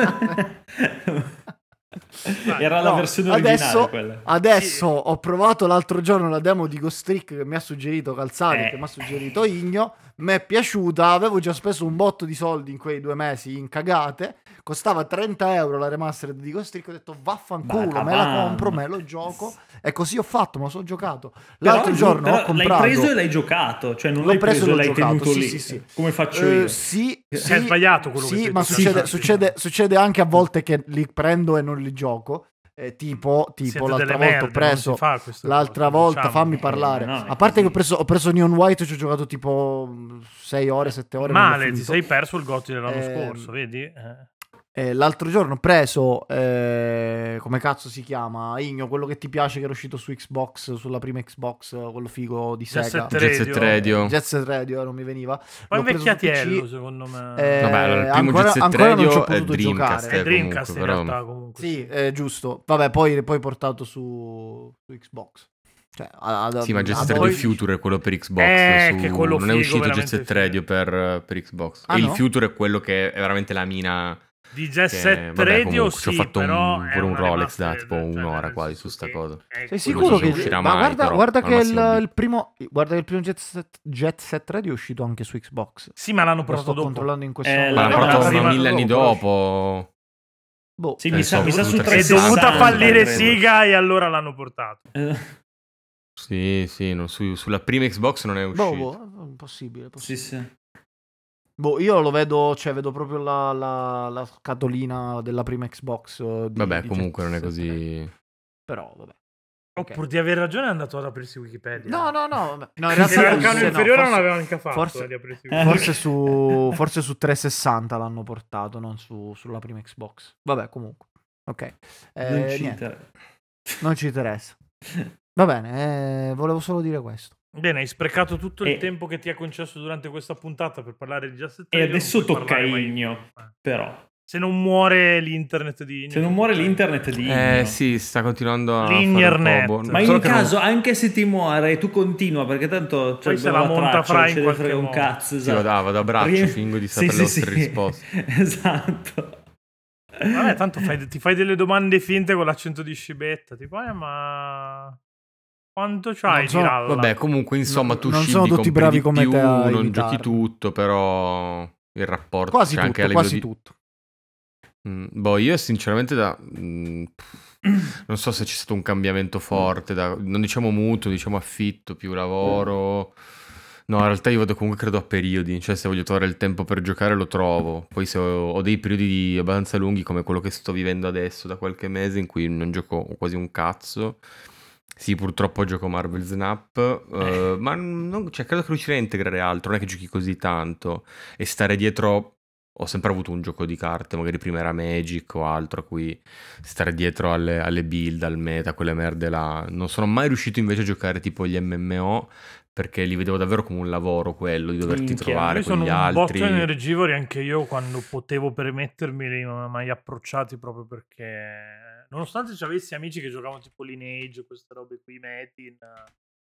Era la No, versione originale adesso, quella. adesso ho provato l'altro giorno la demo di Ghost Trick che mi ha suggerito Calzati, Eh. che mi ha suggerito Igno. Mi è piaciuta, avevo già speso un botto di soldi in quei due mesi in cagate. Costava 30 euro la remastered di Ghost Trick. Ho detto vaffanculo, me la compro, me lo gioco. E così ho fatto, me lo sono giocato. Però L'altro giù- giorno però ho comprato. L'hai preso e l'hai giocato, cioè non L'ho l'hai preso preso, e l'ho l'hai giocato, tenuto sì, lì, sì, sì. come faccio Eh, io. sì, È sì, sbagliato quello che sì, ma succede, Sì. succede, succede anche a volte che li prendo e non li gioco. Eh, tipo, tipo l'altra volta merde, ho preso. L'altra cose, volta, diciamo. fammi parlare. Eh, no, è a parte così. che ho preso, ho preso Neon White, ci ho giocato tipo 6 ore, 7 ore. Male, ti sei perso il Gotti dell'anno Ehm, scorso, vedi? Eh. Eh, l'altro giorno ho preso, eh, come cazzo si chiama? Igno, quello che ti piace che era uscito su Xbox, sulla prima Xbox, quello figo di Jet Sega. Set Jet Set Radio. Jet Set Radio, eh, non mi veniva. Su invecchiatiello, PC, secondo me. eh, Vabbè, allora, il primo ancora- Jet Set ancora non ci ho Radio è potuto Dreamcast, giocare. è eh, Dreamcast comunque, in però- realtà comunque. Sì, è giusto. Vabbè, poi, poi portato su, su Xbox. Cioè, ad- Sì, ma Jet Set Radio Future è quello per Xbox. Eh, su- che quello non è figo, uscito Jet Set. Radio per, per Xbox. Ah, e no? il Future è quello che è veramente la mina. Di Jet che- Set vabbè, Radio comunque, ci ho sì, fatto un- però è pure un Rolex da tipo cioè, un'ora quasi su sta cosa. Sei sicuro che uscirà ma mai, guarda, però, guarda che il, il primo guarda che il primo Jet Set, Jet Set Radio è uscito anche su Xbox. Sì, ma l'hanno portato sto dopo. controllando in questo Eh, momento. Ma l'hanno no, portato prima- mille anni dopo. Boh. Sì, Eh, mi sa, so, mi sa su tutte- È 360. dovuta fallire. Siga e allora l'hanno portato. Eh, Sì, sì, no, su- sulla prima Xbox non è uscito. Boh, boh, impossibile, Sì, possibile. sì. Boh, io lo vedo, cioè vedo proprio la, la, la scatolina della prima Xbox. eh, di- Vabbè, di comunque Jet non è così. Però, vabbè. Oh, Ok. pur di aver ragione è andato ad aprirsi Wikipedia. No, no, no. No, in Se realtà era il forse cano no, inferiore non aveva mica fatto forse-. Forse su, forse su 360 l'hanno portato, non su- sulla prima Xbox. Vabbè, comunque. Ok. Eh, Non ci non ci interessa. Va bene, eh, volevo solo dire questo. Bene, hai sprecato tutto il E- tempo che ti ha concesso durante questa puntata per parlare di Just E adesso tocca a Igno. Igno, però. Se non muore l'internet di Igno. Se non muore l'internet di Igno. Eh sì, sta continuando a Linearnet. fare un po' boh. Ma in che non- caso, anche se ti muore, tu continua perché tanto Poi cioè, se la monta traccia, fra in ce qualche frega un modo. cazzo. Sì, Esatto. vado, vado a braccio, Rie- fingo di Sì, sapere sì, le vostre sì. risposte. esatto. Vabbè, tanto fai- ti fai delle domande finte con l'accento di scibetta. Tipo, eh, ma... Quanto c'hai Non di so- ralla? Vabbè, comunque, insomma, tu non scibi, sono tutti bravi di come più, te a non imitarlo. giochi tutto, però il rapporto Quasi tutto, anche a quasi di... tutto. Mm, boh, io sinceramente da... mm, non so se c'è stato un cambiamento forte, da- non diciamo mutuo, diciamo affitto, più lavoro. No, in realtà io vado comunque credo a periodi, cioè se voglio trovare il tempo per giocare lo trovo. Poi se ho, ho dei periodi abbastanza lunghi come quello che sto vivendo adesso da qualche mese in cui non gioco quasi un cazzo, Sì, purtroppo gioco Marvel Snap, eh, ma non, cioè, credo che riuscirei a integrare altro, non è che giochi così tanto e stare dietro... Ho sempre avuto un gioco di carte, magari prima era Magic o altro, a cui stare dietro alle, alle build, al meta, quelle merde là. Non sono mai riuscito invece a giocare tipo gli MMO, perché li vedevo davvero come un lavoro quello, di doverti Minchia, trovare con sono gli un botto altri. energivori anche io quando potevo permettermeli, non ho mai approcciati proprio perché nonostante ci avessi amici che giocavano tipo Lineage, queste robe qui, Metin,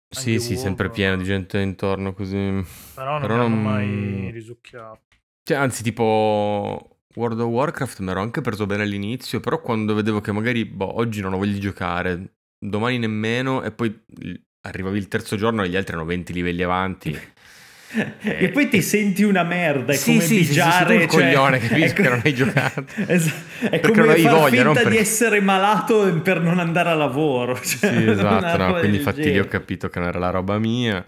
Sì, sì, WoW, sempre pieno di gente intorno così. però non Però mi hanno non- mai risucchiato. Cioè, anzi, tipo World of Warcraft mi ero anche preso bene all'inizio, però quando vedevo che magari, boh, oggi non ho voglia di giocare, domani nemmeno, e poi arrivavi il terzo giorno e gli altri erano 20 livelli avanti. E poi ti senti una merda, è Sì, come sì, sì, sì, tu il cioè, coglione, capisco è che non hai giocato. Es- è Perché come far voglia, finta di perché- essere malato per non andare a lavoro. Cioè, Sì, esatto, no, quindi infatti lì ho genere. capito che non era la roba mia.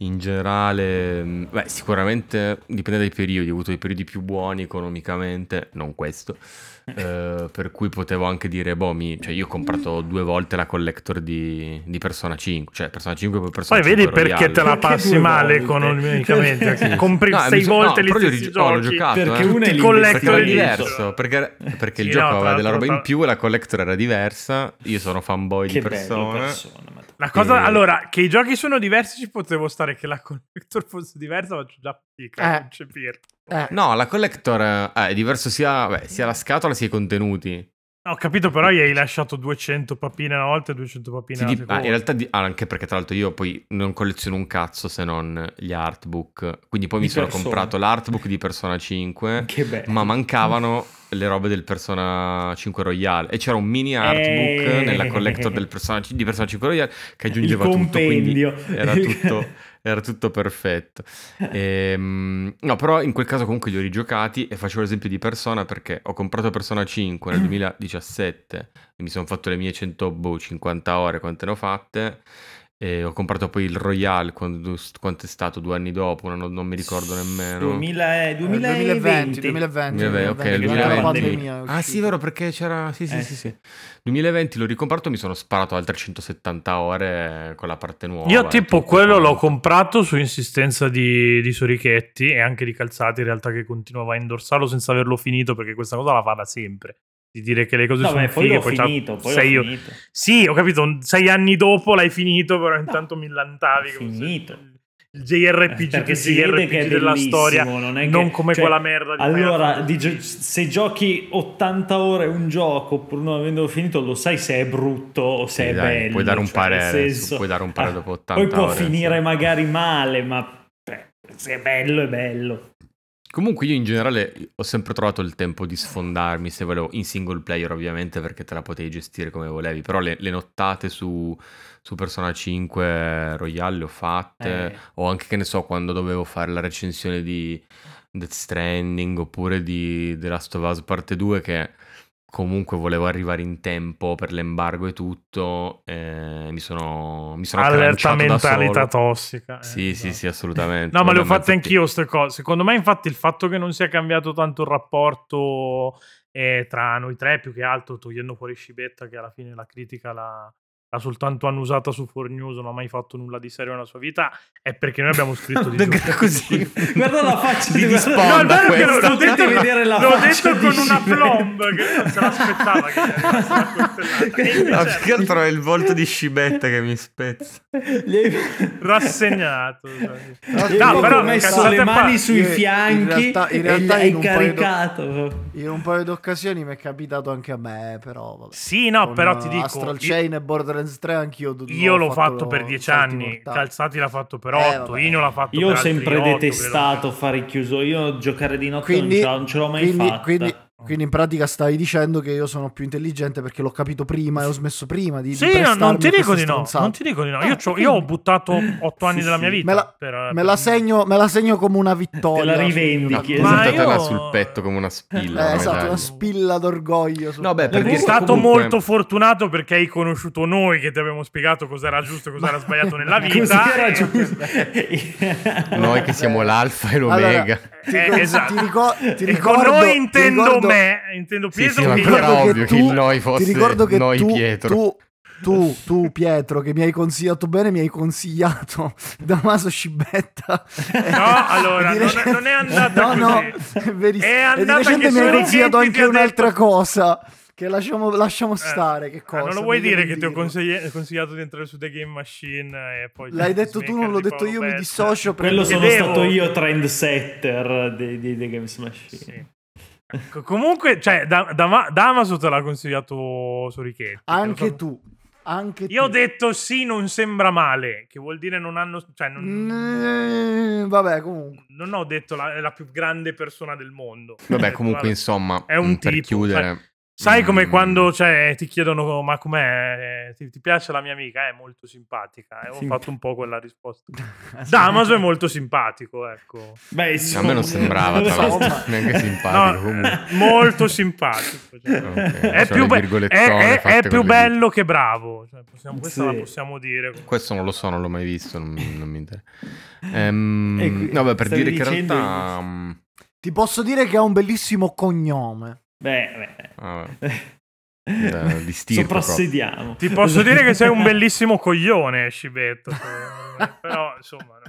In generale, mh, beh, sicuramente dipende dai periodi, ho avuto dei periodi più buoni economicamente, non questo, eh, per cui potevo anche dire, boh, mi- cioè io ho comprato due volte la collector di, di Persona 5, cioè Persona 5 poi Persona Poi 5 vedi perché Royale. te la Perché passi male economicamente, Sì. compri No, sei mi so- volte no, gli stessi oh, giochi. giocato, Perché eh. uno è collector Perché diverso, perché, perché il Sì, gioco no, tra aveva della roba in più e la collector era diversa. Io sono fanboy Che di persona. persona. La cosa, E- allora, che i giochi sono diversi ci potevo stare, che la collector fosse diversa faccio già fatica a Eh. concepirlo. Eh, No, la collector eh, è diverso sia, beh, sia la scatola sia i contenuti. Ho capito, però gli hai lasciato 200 papine una volta e 200 papine Sì, di- ah, in realtà, di- ah, anche perché tra l'altro io poi non colleziono un cazzo se non gli artbook. Quindi poi Di mi sono Persona. comprato l'artbook di Persona 5, Che bello. ma mancavano le robe del Persona 5 Royale. E c'era un mini artbook Eh. nella collector del Persona, di Persona 5 Royale che aggiungeva Il tutto. Quindi era tutto, era tutto perfetto. Ehm, no, però in quel caso comunque li ho rigiocati e facevo l'esempio di Persona perché ho comprato Persona 5 nel 2017 e mi sono fatto le mie 150 ore, quante ne ho fatte. E ho comprato poi il Royale quando, quanto è stato due anni dopo, non, non mi ricordo nemmeno. 2000 eh, 2020. 2020, 2020, 2020, ok, il 2020, la 2020. pandemia è Ah, sì, vero, perché c'era. Sì, sì, Eh. sì, sì. 2020 l'ho ricomprato, mi sono sparato altre 170 ore con la parte nuova. Io tipo tutto quello l'ho quanto. comprato su insistenza di, di Sorichetti e anche di Calzati in realtà che continuava a indorsarlo senza averlo finito perché questa cosa la fa da sempre. Di dire che le cose No, sono beh, poi fighe, l'ho poi finito, poi sei- l'ho finito. Sì, ho capito, sei anni dopo l'hai finito, però intanto millantavi come se Finito. il- il JRPG, Perché il si vede che è JRPG della storia, non, è che- non come cioè, quella merda di Allora, di gio- se giochi 80 ore un gioco pur non avendolo finito, lo sai se è brutto o se Sì, è dai, bello. puoi dare un cioè, parere, senso- puoi dare un parere Ah, dopo 80 Poi può ore, finire sì. magari male, ma beh, se è bello è bello. Comunque io in generale ho sempre trovato il tempo di sfondarmi, se volevo, in single player ovviamente perché te la potevi gestire come volevi, però le, le nottate su, su Persona 5 Royale le ho fatte, Eh. o anche che ne so quando dovevo fare la recensione di Death Stranding oppure di The Last of Us Parte 2 che comunque volevo arrivare in tempo per l'embargo e tutto, e mi sono, mi sono Allerta mentalità tossica. eh, Sì, sì, esatto. sì, assolutamente. No, ma le ho fatte anch'io queste cose. Secondo me, infatti, il fatto che non sia cambiato tanto il rapporto eh, tra noi tre, più che altro, togliendo fuori Scibetta, che alla fine la critica l'ha, l'ha soltanto annusata su 4News, non ha mai fatto nulla di serio nella sua vita, è perché noi abbiamo scritto di giochi. Così. Guarda la faccia Di disponda No, che l'ho- detto, vedere la l'ho faccia detto con una plomb che non se l'aspettava che arrivasse la più altro è il volto di Scibetta che mi spezza. Rassegnato. No, però proprio messo le mani sui in fianchi realtà- in e realtà gli hai in un paio d'o- caricato. In un paio di occasioni mi è capitato anche a me, però vabbè. Sì, no, Con, però eh, ti dico... Astral io- Chain e Borderlands 3 anch'io Io ho l'ho fatto lo- per dieci anni. Calzati l'ha fatto per Eh, 8, vabbè. Ino l'ha fatto Io ho per altri sempre 8, detestato fare chiuso. Io giocare di notte Quindi, non, ce- non ce l'ho mai quindi, fatta. quindi- quindi in pratica stavi dicendo che io sono più intelligente perché l'ho capito prima e ho smesso prima di, Sì, no, non ti dico di no, non ti dico di no. Ah, Io, quindi- io ho buttato 8 anni Sì, della mia vita. Me la, per- me per- la segno, me la segno come una vittoria. Te la rivendichi. Ma io- sul petto come una spilla. Eh, una esatto, una spilla d'orgoglio. sul- No, beh, perché È stato comunque- molto fortunato perché hai conosciuto noi che ti abbiamo spiegato cos'era giusto e cos'era sbagliato nella vita. Era e- giusto. Noi che siamo l'alfa e Allora, l'omega. ti, Eh, esatto. ti ricor- ti E con ricordo, noi ti intendo ricordo- me, intendo Sì, Pietro sì, quello io- era ricordo ovvio che il noi fosse ti ricordo che noi tu, Pietro. tu tu, tu, Pietro, che mi hai consigliato bene, mi hai consigliato Damaso Scibetta. No, allora, non, è, non è andata no, così. No, è verissimo. È e di andata recente che mi hai consigliato anche un'altra detto- cosa. Che lasciamo, lasciamo stare. Eh, che ah, cosa? non lo vuoi dire che ti ho dirlo. consigli- consigliato di entrare su The Game Machine e poi... L'hai detto tu, non l'ho detto io, mi dissocio. Quello sono devo- stato io trendsetter di, di The Games Machine. Sì. Comunque, cioè, da, da, Damaso te l'ha consigliato Sorichetti. Anche tu. Anche Io ho tu. detto sì, non sembra male, che vuol dire non hanno... Cioè, non, Mm, vabbè, comunque. non ho detto la, è la più grande persona del mondo. Ho Vabbè, comunque, insomma, è un per tipo, chiudere... Sai come mm, quando cioè, ti chiedono ma com'è? Eh, Ti, ti piace la mia amica? È molto simpatica. E ho Sì. fatto un po' quella risposta. Damaso è molto simpatico, ecco. Beh, A me non sembrava, tra l'altro, neanche simpatico. No, comunque. molto simpatico. cioè. Ok, È, più, be- è- è- è più bello che bravo. Cioè, possiamo- questa Sì. la possiamo dire. Questo non lo so, non l'ho mai visto, non, non mi interessa. Ehm, qui- no, beh, per dire che in realtà... mm, Ti posso dire che ha un bellissimo cognome. Beh, beh. vabbè, da- di Soprassediamo. Ti posso dire che sei un bellissimo coglione, Scibetto. Però, insomma, no.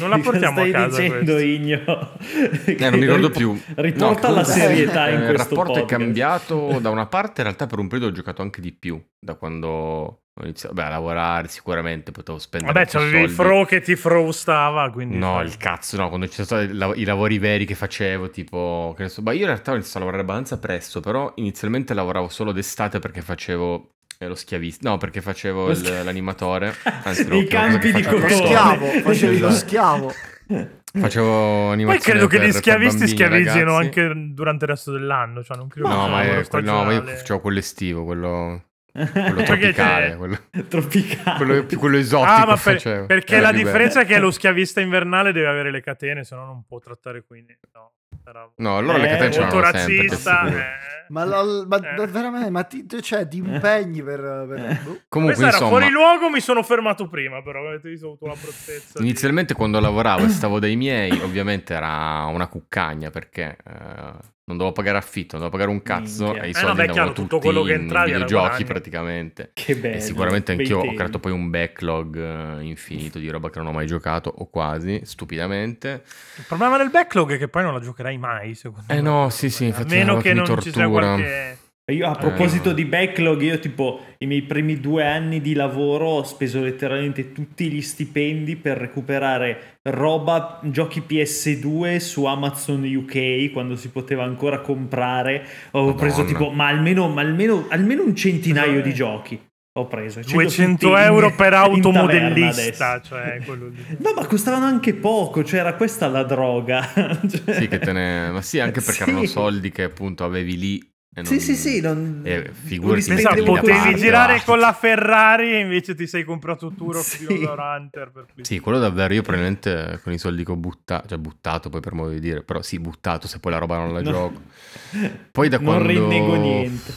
Non la portiamo a Stai casa dicendo, questa. Igno? Eh, non mi ricordo più. Riporta No, la serietà in eh, Il questo rapporto è podcast. cambiato da una parte, in realtà per un periodo ho giocato anche di più, da quando ho iniziato beh, a lavorare sicuramente, potevo spendere Vabbè, più c'avevi il fro che ti frustava. Quindi No, il cazzo, no, quando ci sono stati i lavori veri che facevo, tipo, che ne so, ma io in realtà ho iniziato a lavorare abbastanza presto, però inizialmente lavoravo solo d'estate perché facevo eh, lo schiavista, no, perché facevo il- l'animatore, anzi, I campi di facevo? Lo cotone. schiavo, facevi lo Esatto. schiavo. Facevo Poi animazione credo che gli schiavisti schiavizzino anche durante il resto dell'anno. Cioè, non credo No, che ma, è, no, ma io facevo quello estivo, quello, quello tropicale, quello, Tropicale. quello, quello esotico Ah, ma per- facevo. perché la più bello. differenza è che lo schiavista invernale deve avere le catene, se no non può trattare qui. No, No, allora le Eh, catene molto sempre, razzista. sicuro. eh. Ma, la- ma Eh. veramente, ma ti, cioè, ti impegni per... per- boh. Comunque, Questa era insomma, fuori luogo, mi sono fermato prima, però avete avuto la bruttezza. di- inizialmente quando lavoravo e stavo dai miei, ovviamente era una cuccagna perché eh, non dovevo pagare affitto, non dovevo pagare un cazzo Minchia. e i Eh, soldi no, beh, andavano tutti tutto quello che in entravi videogiochi guadagno. praticamente. Che bello. E sicuramente anch'io ho creato poi un backlog eh, infinito di roba che non ho mai giocato o quasi, stupidamente. Il problema del backlog è che poi non la giocherai mai, secondo Eh me. no, sì, sì, A infatti meno che non ci sia tortura. qualche... Io a proposito Eh. di backlog, io tipo i miei primi due anni di lavoro ho speso letteralmente tutti gli stipendi per recuperare roba, giochi PS2 su Amazon UK quando si poteva ancora comprare. Ho Madonna. preso tipo, ma almeno, ma almeno, almeno un centinaio Eh. di giochi. Ho preso 200 tutti in- euro per automodellista, cioè. No, ma costavano anche poco, cioè era questa la droga. Cioè- Sì, che te ne... Ma sì, anche perché Sì. erano soldi che appunto avevi lì. E non... Sì, sì, sì, non... Eh, figurati, Pensa, potevi parte, girare basta. con la Ferrari e invece ti sei comprato Turok Sì. Hunter per Sì, quello davvero, io probabilmente con i soldi che ho buttato, cioè buttato poi per modo di dire, però sì, buttato se poi la roba non la No. gioco. Poi da non quando rinnego niente.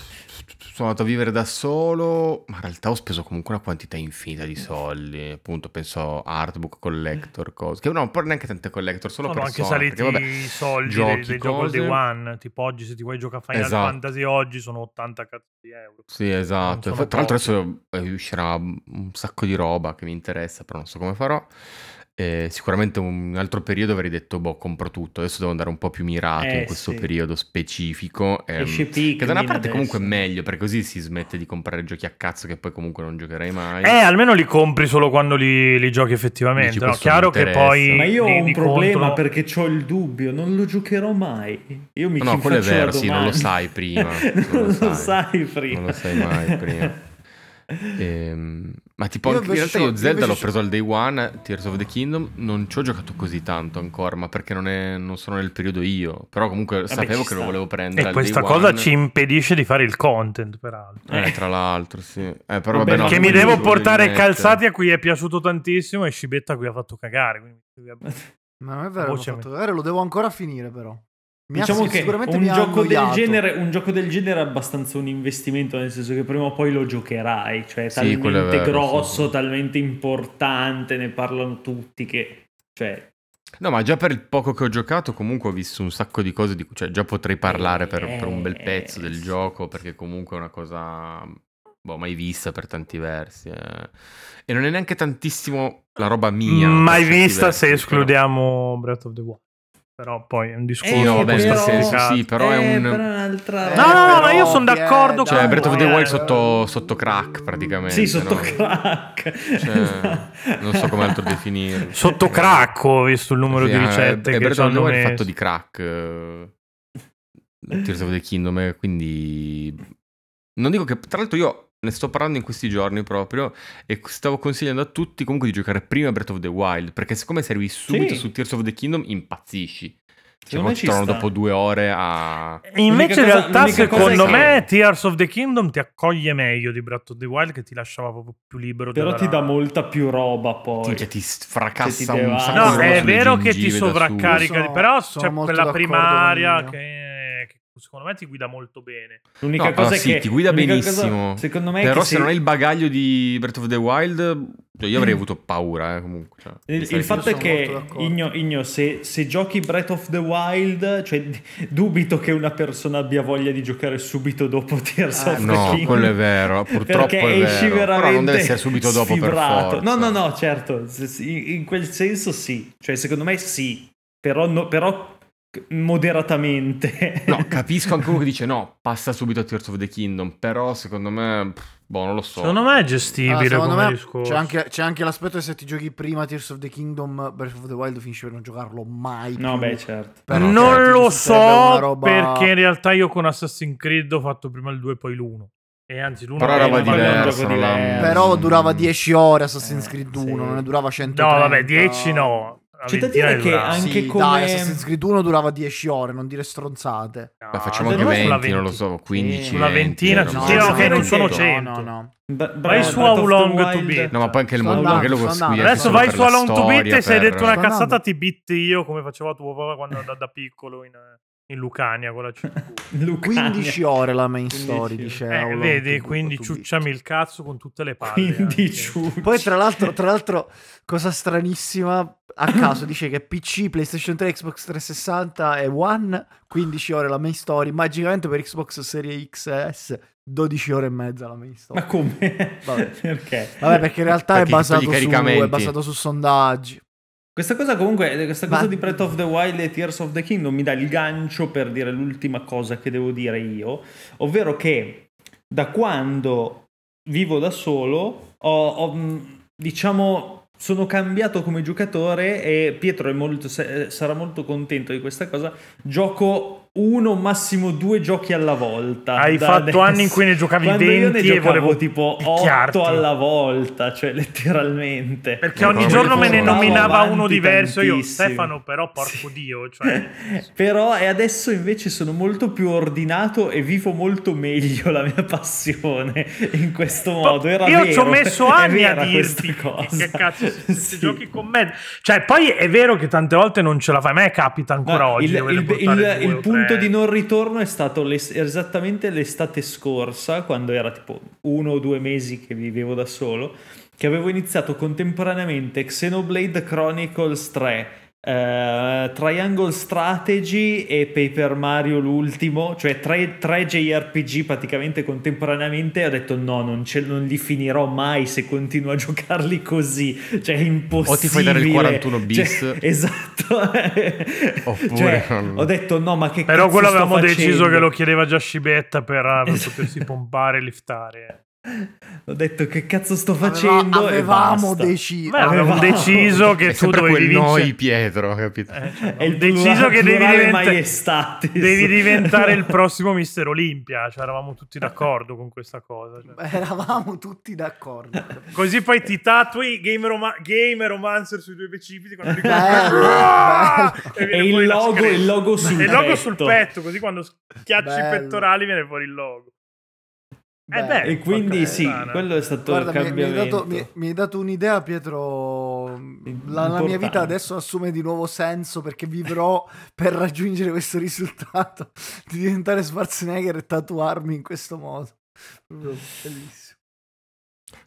Sono andato a vivere da solo, ma in realtà ho speso comunque una quantità infinita di soldi, appunto penso a artbook collector, cose, che no, poi neanche tante collector, solo Sono anche persone, saliti perché vabbè, i soldi giochi, dei, dei cose. day one. Tipo oggi, se ti vuoi giocare a Final Esatto. Fantasy oggi, sono 80 cazzo di euro. Sì, esatto. Non Tra l'altro adesso uscirà un sacco di roba che mi interessa, però non so come farò. Eh, sicuramente un altro periodo avrei detto, boh, compro tutto. Adesso devo andare un po' più mirato Eh, in questo sì. periodo specifico. ehm, Esce che da una parte comunque è adesso. meglio, perché così si smette di comprare giochi a cazzo che poi comunque non giocherai mai. Eh, almeno li compri solo quando li, li giochi effettivamente. Dici, No, chiaro che poi. Ma io ho un problema contro- perché ho il dubbio, non lo giocherò mai. Io mi No, quello è vero, sì, non lo sai prima, non, non lo lo sai. sai prima. Non lo sai mai prima. Ehm, ma tipo Io anche in realtà io Zelda l'ho preso al day one, Tears of the Kingdom, non ci ho giocato così tanto ancora, ma perché non, è- non sono nel periodo io. Però comunque sapevo ci che lo volevo prendere E al questa day cosa one. ci impedisce di fare il content, peraltro. Eh, tra l'altro, sì. Eh, però Vabbè, vabbè, no, mi devo portare calzati a cui è piaciuto tantissimo e Scibetta a cui ha fatto cagare. Quindi... Ma non è vero, fatto vedere, lo devo ancora finire però. Mi ha- Diciamo che sicuramente un gioco, genere, un gioco del genere è abbastanza un investimento, nel senso che prima o poi lo giocherai, cioè è Sì, quello è talmente vero, grosso, sì, talmente importante, ne parlano tutti che... Cioè, No, ma già per il poco che ho giocato, comunque ho visto un sacco di cose di cui, cioè, già potrei parlare per, per un bel pezzo del Eh, gioco, perché comunque è una cosa, boh, mai vista per tanti versi. eh. E non è neanche tantissimo la roba mia. Mai vista versi, se però- escludiamo Breath of the Wild. Però poi è un discorso. Sì, no, vabbè, sta senso, sì, però è Eh, un... però è un'altra... Eh, No, no, no, però, ma io sono d'accordo Cioè, con Breath of the Wild eh. sotto, sotto crack, praticamente. Sì, sotto no? crack. Cioè, non so come altro definirlo. Sotto crack ho visto il numero Sì, di eh, ricette e che Breath ci of the Wild è fatto di crack. eh, Tears of the Kingdom, eh, quindi... Non dico che... Tra l'altro io ne sto parlando in questi giorni proprio e stavo consigliando a tutti comunque di giocare prima Breath of the Wild, perché siccome se arrivi subito Sì. su Tears of the Kingdom impazzisci. Cioè, ti ci trovano sta. dopo due ore a... Invece in realtà secondo che- me Tears of the Kingdom ti accoglie meglio di Breath of the Wild che ti lasciava proprio più libero. Però ti dà molta più roba poi. Minchia, ti Cioè, fracassa ti un sacco No, è vero che ti sovraccarica, di- però c'è molto quella primaria che, che secondo me ti guida molto bene. L'unica No, cosa allora è sì, che ti guida benissimo. cosa, secondo me Però che se non hai il bagaglio di Breath of the Wild, cioè, io avrei avuto paura, eh, comunque. cioè, Il, il fatto è che. Igno, Igno, se, se giochi Breath of the Wild, cioè dubito che una persona abbia voglia di giocare subito dopo Tears Eh, of the No, Kingdom. quello è vero, purtroppo Perché è esci vero. veramente Però non deve essere subito dopo per sfibrato. forza. No, no, no, certo, se- se- in quel senso sì. Cioè, secondo me sì, però, no- però moderatamente. No, capisco anche uno che dice no, passa subito a Tears of the Kingdom, però secondo me, pff, boh, non lo so. Secondo me è Ah, gestibile secondo come me discorso. c'è anche, c'è anche l'aspetto che se ti giochi prima Tears of the Kingdom, Breath of the Wild finisci per non giocarlo mai no, più. beh, certo. Però, non cioè, lo so roba- perché in realtà io con Assassin's Creed ho fatto prima il 2 e poi l'1. E anzi l'uno Però è era la- diverso. Però durava Mm. 10 ore Assassin's Eh, Creed sì. 1, non ne durava 100. No, vabbè, 10 no. Una C'è da dire che durava. anche Sì, come- dai, Assassin's Creed 1 durava 10 ore, non dire stronzate. No, Beh, facciamo anche me 20, sulla non lo so, 15. Sulla 20, ventina, cioè, sì, so. ok, non sono che- 100. No, no, no. Bra- Vai su How Long to Beat. No, ma poi anche il mondo, andando, anche lo anche Adesso vai su la Along to Beat e se hai detto una cazzata ti bit io come faceva tuo papà quando da, da piccolo in, in Lucania con la. Lucania. 15 ore la main 15 story, ore. dice Eh, vedi, quindi ciucciami il cazzo con tutte le palle. Quindi. Poi tra l'altro, tra l'altro, cosa stranissima, a caso dice che PC, PlayStation 3, Xbox 360 e One, 15 ore la main story, magicamente per Xbox Series X e S, 12 ore e mezza la main story. Ma come? Vabbè. Perché? Vabbè, perché in realtà Perché è basato, su, è basato su sondaggi. Questa cosa comunque, questa cosa Ma- di Breath of the Wild e Tears of the Kingdom mi dà il gancio per dire l'ultima cosa che devo dire io, ovvero che da quando vivo da solo ho, ho, mh, diciamo sono cambiato come giocatore e Pietro è molto, se- sarà molto contento di questa cosa. Gioco uno, massimo due giochi alla volta. Hai fatto adesso. anni in cui ne giocavi Quando io 20 ne e giocavo volevo tipo picchiarti. 8 alla volta, cioè letteralmente. Perché ogni giorno me ne nominava uno diverso. Io, tantissimo. Stefano, però, porco Sì. dio. Cioè, Però e adesso invece sono molto più ordinato e vivo molto meglio la mia passione in questo modo. Era io vero, ci ho messo anni a dirti che cazzo se, se Sì. giochi con me. Cioè, poi è vero che tante volte non ce la fai. A me capita ancora No, oggi. il, il- il- il o punto tre. di non ritorno è stato l'es- esattamente l'estate scorsa, quando era tipo uno o due mesi che vivevo da solo, che avevo iniziato contemporaneamente Xenoblade Chronicles 3, eh, Triangle Strategy e Paper Mario l'ultimo, cioè tre, tre JRPG praticamente contemporaneamente. Ho detto no, non, ce- non li finirò mai se continuo a giocarli così, cioè è impossibile. O ti fai dare il 41 bis. Cioè, esatto. Oppure Cioè, non- ho detto no, ma che Però quello avevamo deciso che lo chiedeva già Scibetta per, eh, per Esatto. potersi pompare e liftare. Ho detto che cazzo sto Aveva- facendo e avevamo basta. deciso. Beh, avevamo Avevamo- deciso che È tu sempre dovevi quel vincere. noi Pietro, capito? Eh, cioè, È deciso che devi, diventa- devi diventare il prossimo Mister Olimpia. Cioè, eravamo tutti d'accordo con questa cosa. cioè. Eravamo tutti d'accordo. Così poi ti tatui Game, Roma- Game Romancer sui due precipiti quando Ah! E il logo, il logo sul E il logo petto. sul petto, così quando schiacci i Bello. pettorali viene fuori il logo. Eh Bello. beh, E quindi sì, puttana. quello è stato Guarda, il mi, mi hai cambiamento. dato, mi- mi hai dato un'idea, Pietro. La, la mia vita adesso assume di nuovo senso perché vivrò per raggiungere questo risultato di diventare Schwarzenegger e tatuarmi in questo modo. Bellissimo.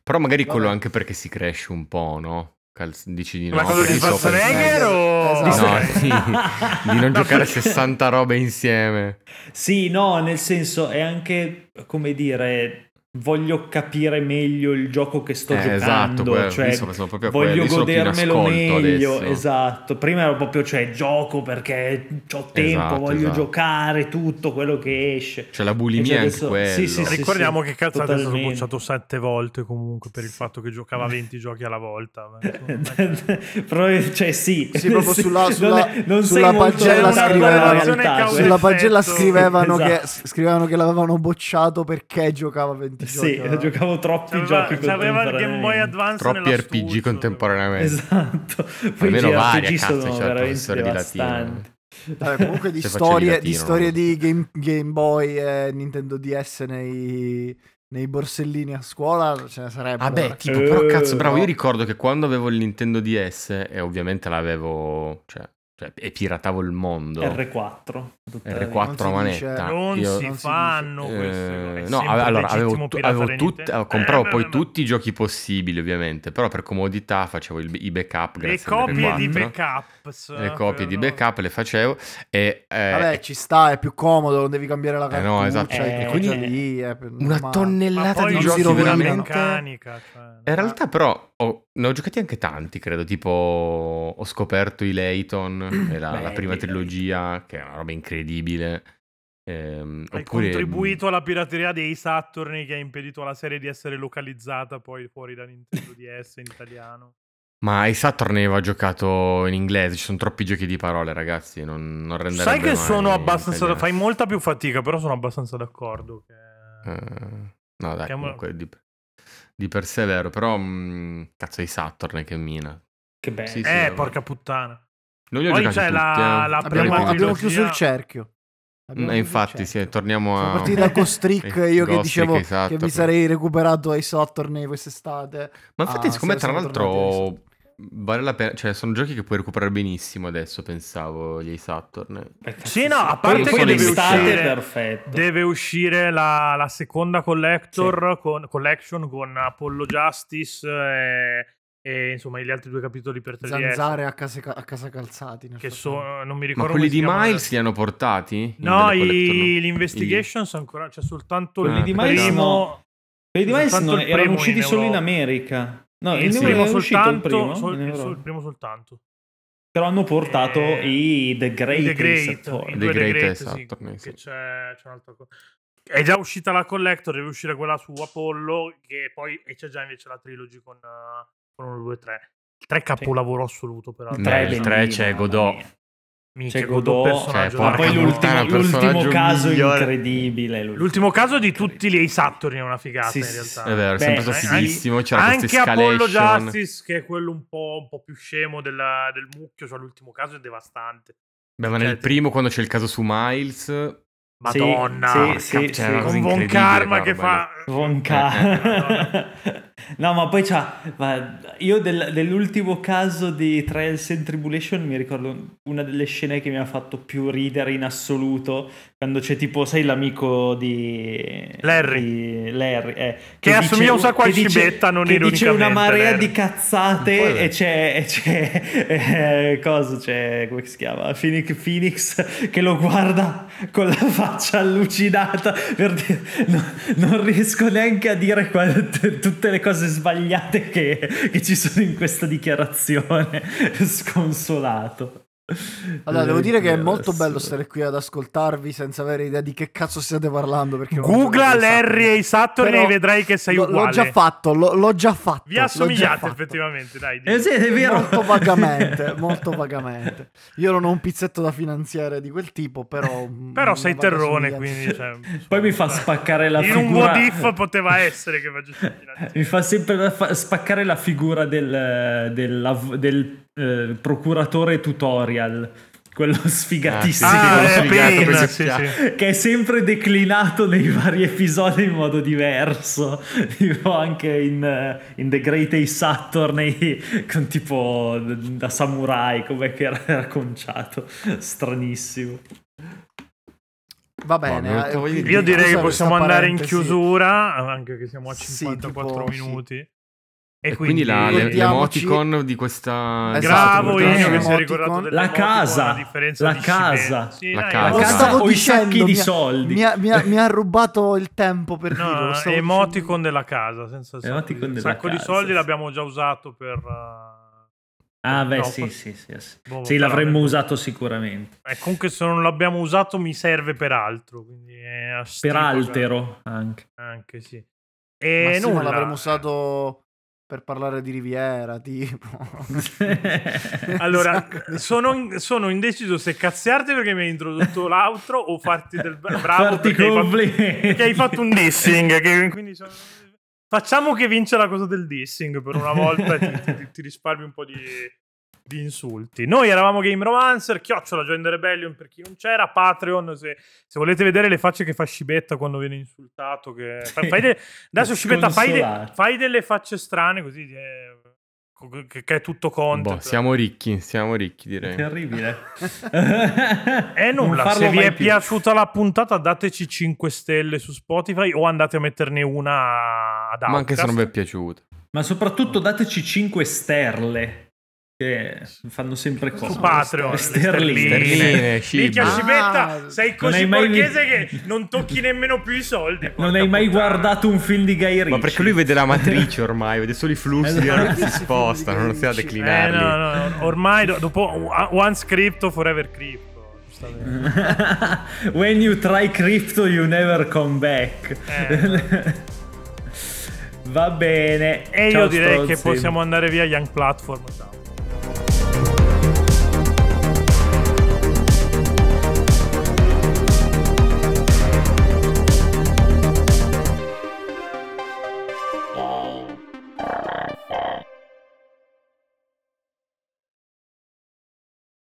Però magari quello Vabbè. anche perché si cresce un po', no? Calz- dici di no. Ma cosa di Schwarzenegger o... Esatto. No, sì, di non giocare 60 robe insieme. Sì, no, nel senso è anche, come dire, voglio capire meglio il gioco che sto Eh, giocando, esatto, quello- cioè io sono- sono proprio voglio sono in godermelo meglio, adesso. esatto. Prima ero proprio, cioè, gioco perché ho tempo, Esatto, voglio esatto. giocare tutto quello che esce. Cioè la bulimia Cioè, è adesso- quello. sì, sì, sì. Ricordiamo che cazzate è stato totalmente. bocciato sette volte comunque per il fatto che giocava 20 giochi alla volta. Insomma, Però, cioè sì, Sì, proprio sulla- Non sulla- è- non sulla pagella lontano scriveva- dalla Relazione realtà, causa- cioè. Sulla pagella effetto. scrivevano, che, Esatto. scrivevano che l'avevano bocciato perché giocava 20 Sì, giochi. giocavo troppi C'aveva, giochi c'aveva il Game Boy contemporaneamente. Advance Troppi RPG contemporaneamente. Esatto, poi Almeno i vari, JRPG cazzo, sono c'è il veramente professore di latino. devastanti. Vabbè, comunque di storie, latino, di, storie no? di game, Game Boy e Nintendo DS nei, nei borsellini a scuola ce ne sarebbero. Vabbè, tipo, Eh, però cazzo, bravo, io ricordo che quando avevo il Nintendo DS, e ovviamente l'avevo, cioè, cioè e piratavo il mondo. R4. tutta la R4 Non si a manetta. Non io- si Non fanno Eh, queste è no, allora avevo, tu- avevo tutte- Nintendo. compravo Eh, poi beh, tutti i giochi possibili, ovviamente. Però per comodità facevo il- i backup. Le copie di R4. backups. Le copie di però- backup le facevo. E, eh, Vabbè, ci sta, è più comodo, non devi cambiare la Eh, cartuccia. no, esatto. hai Eh, tutto quindi lì, è per- una. Ma tonnellata di giochi veramente. meccanica. Cioè, In realtà, però, ho- ne ho giocati anche tanti, credo. Tipo, ho scoperto i Layton, la, la prima trilogia, che è una roba incredibile. Ehm, hai oppure, contribuito alla pirateria dei Saturni che ha impedito alla serie di essere localizzata poi fuori da Nintendo DS in italiano. Ma ai Saturn avevo giocato in inglese. Ci sono troppi giochi di parole, ragazzi. Non, non renderebbe Sai che sono abbastanza. italiano. Fai molta più fatica, però sono abbastanza d'accordo. Che... Eh, no, dai, Che mo- comunque di, di per sé è vero. Però, mh, cazzo, i Saturn che mina. Che bello. Sì, sì. eh, vabbè. porca puttana. Non li ho Poi c'è tutti, la- eh. la prima Abbiamo, chiuso il cerchio. Abbiamo Eh, infatti, sì, torniamo a... partiti da Ghost Trick, io che dicevo esatto. che mi sarei recuperato ai Saturn quest'estate. Ma infatti, Ah, siccome tra l'altro vale la pena, cioè sono giochi che puoi recuperare benissimo adesso, pensavo, gli Saturn. Beh, cazzo, Sì, no, a parte Poi- che deve uscire-. Deve uscire la, la seconda collector con, collection con Apollo Justice e, e, insomma gli altri due capitoli per 3DS. Zanzare a casa, a casa calzati. Che sono, non mi Ma ricordo quelli come si di Miles li hanno portati? No, i, collector, gli investigations ancora c'è soltanto Quelli il di Miles primo. no. Quelli di Miles il erano usciti in solo in. America. No, il primo uscito il soltanto, primo, sol- in il, Europa. sol- il primo soltanto. Però hanno portato Eh, i The Great, I The Great, i The Great Great, Saturn, sì, sì. che c'è, c'è un'altra cosa. È già uscita la collector, deve uscire quella su Apollo, che poi e c'è già invece la trilogy con, uh, con 1, 2, 3. Il 3 è capolavoro assoluto, peraltro. Il tre è Nel tre bellino, c'è mamma Godot. Minchia, C'è Godot, Godot, cioè, poi l'ultimo, l'ultimo caso migliore. incredibile. l'ultimo. L'ultimo caso di tutti gli Saturn è una figata Sì, in sì, realtà. È vero, è Beh, sempre stato anche- fighissimo. C'era Anche Apollo. Justice, che è quello un po', un po' più scemo della- del mucchio, cioè l'ultimo caso è devastante. Beh, ma Cioè, nel primo, quando c'è il caso su Miles, Madonna, sì, sì, sì. con Von Karma che fa... Von Eh, K. no, ma poi c'ha. ma io del- dell'ultimo caso di Trials and Tribulation mi ricordo una delle scene che mi ha fatto più ridere in assoluto. Quando c'è tipo, sai, l'amico di Larry. di Larry, eh, Che assomiglia un sacco a che Cibetta, non che dice una marea Larry. di cazzate e c'è, e c'è eh, cosa c'è, come si chiama? Phoenix, Phoenix che lo guarda con la faccia allucinata per dire, "No, non riesco neanche a dire qual- t- tutte le cose sbagliate che, che ci sono in questa dichiarazione sconsolato Allora, devo dire che è Eh, molto bello stare qui ad ascoltarvi senza avere idea di che cazzo stiate parlando. Perché Googla ai Larry e i Saturn Però e vedrai che sei uguale. L'ho già fatto, l'ho, l'ho già fatto. Vi assomigliate fatto. effettivamente, dai. Eh sì, è vero Molto vagamente, molto vagamente. Io non ho un pizzetto da finanziare di quel tipo, però... Però una sei terrone, quindi... Cioè, poi mi fa spaccare la In figura un what if poteva essere che facessi Mi fa sempre fa- spaccare la figura del, del, av- del, eh, procuratore tutorial, quello sfigatissimo. Ah, quello sfigato, sì, che- sì. Che è sempre declinato nei vari episodi in modo diverso, tipo anche in, eh, in The Great Ace Saturn nei- con tipo da samurai, come che era racconciato, stranissimo. Va bene. eh, Io direi che possiamo andare in chiusura, anche che siamo a Sì, 54 tipo, sì. minuti. E quindi, la, Ricordiamoci- l'emoticon di questa... Esatto, Bravo Ennio che si è ricordato La casa, la di casa. Sì, la dai, casa. Lo casa o i sacchi di mi ha- soldi. Mi ha, mi ha- mi ha rubato il tempo per dirlo. No, lo stavo emoticon della casa, senza sacco Emoticon di- della sacco di casa, soldi sì. l'abbiamo già usato per... uh, Ah, beh, No, sì, forse- sì, sì. Sì, Boh, Sì, l'avremmo usato sicuramente. eh, comunque se non l'abbiamo usato mi serve per altro, quindi Per altero anche. cagati. Anche sì. Ma E nulla. l'avremmo usato per parlare di Riviera, tipo. Allora, sono, sono indeciso se cazziarti perché mi hai introdotto l'outro o farti del bra- bravo Farti perché hai, fatto, complimenti. perché hai fatto un dissing. che- quindi sono- Facciamo che vince la cosa del dissing per una volta e ti, ti- ti risparmi un po' di, di insulti. Noi eravamo Game Romancer, chiocciola Join the Rebellion per chi non c'era, Patreon se, se volete vedere le facce che fa Scibetta quando viene insultato. Che... Sì. Fai de- Adesso Scibetta fai, de- fai delle facce strane così eh, che, che è tutto content. Boh, siamo ricchi, siamo ricchi direi. Terribile. E Non nulla, se vi è più. piaciuta la puntata dateci 5 stelle su Spotify o andate a metterne una ad Ma anche se non vi è Outcast. piaciuto. Ma soprattutto dateci 5 sterle. Che fanno sempre su comodo. Patreon Sterline. Sterline. Minchia Ah, Scibetta sei così mai borghese vi- che non tocchi nemmeno più i soldi Non hai mai puttana. guardato un film di Guy Ritchie? Ma perché lui vede la matrice ormai, vede solo i flussi Esatto. che si spostano, non si va a eh, declinarli. no, no, no, ormai do- dopo once crypto forever crypto. When you try crypto you never come back. Eh, Va bene. e Ciao, io direi che stronzi. possiamo andare via Young Platform ciao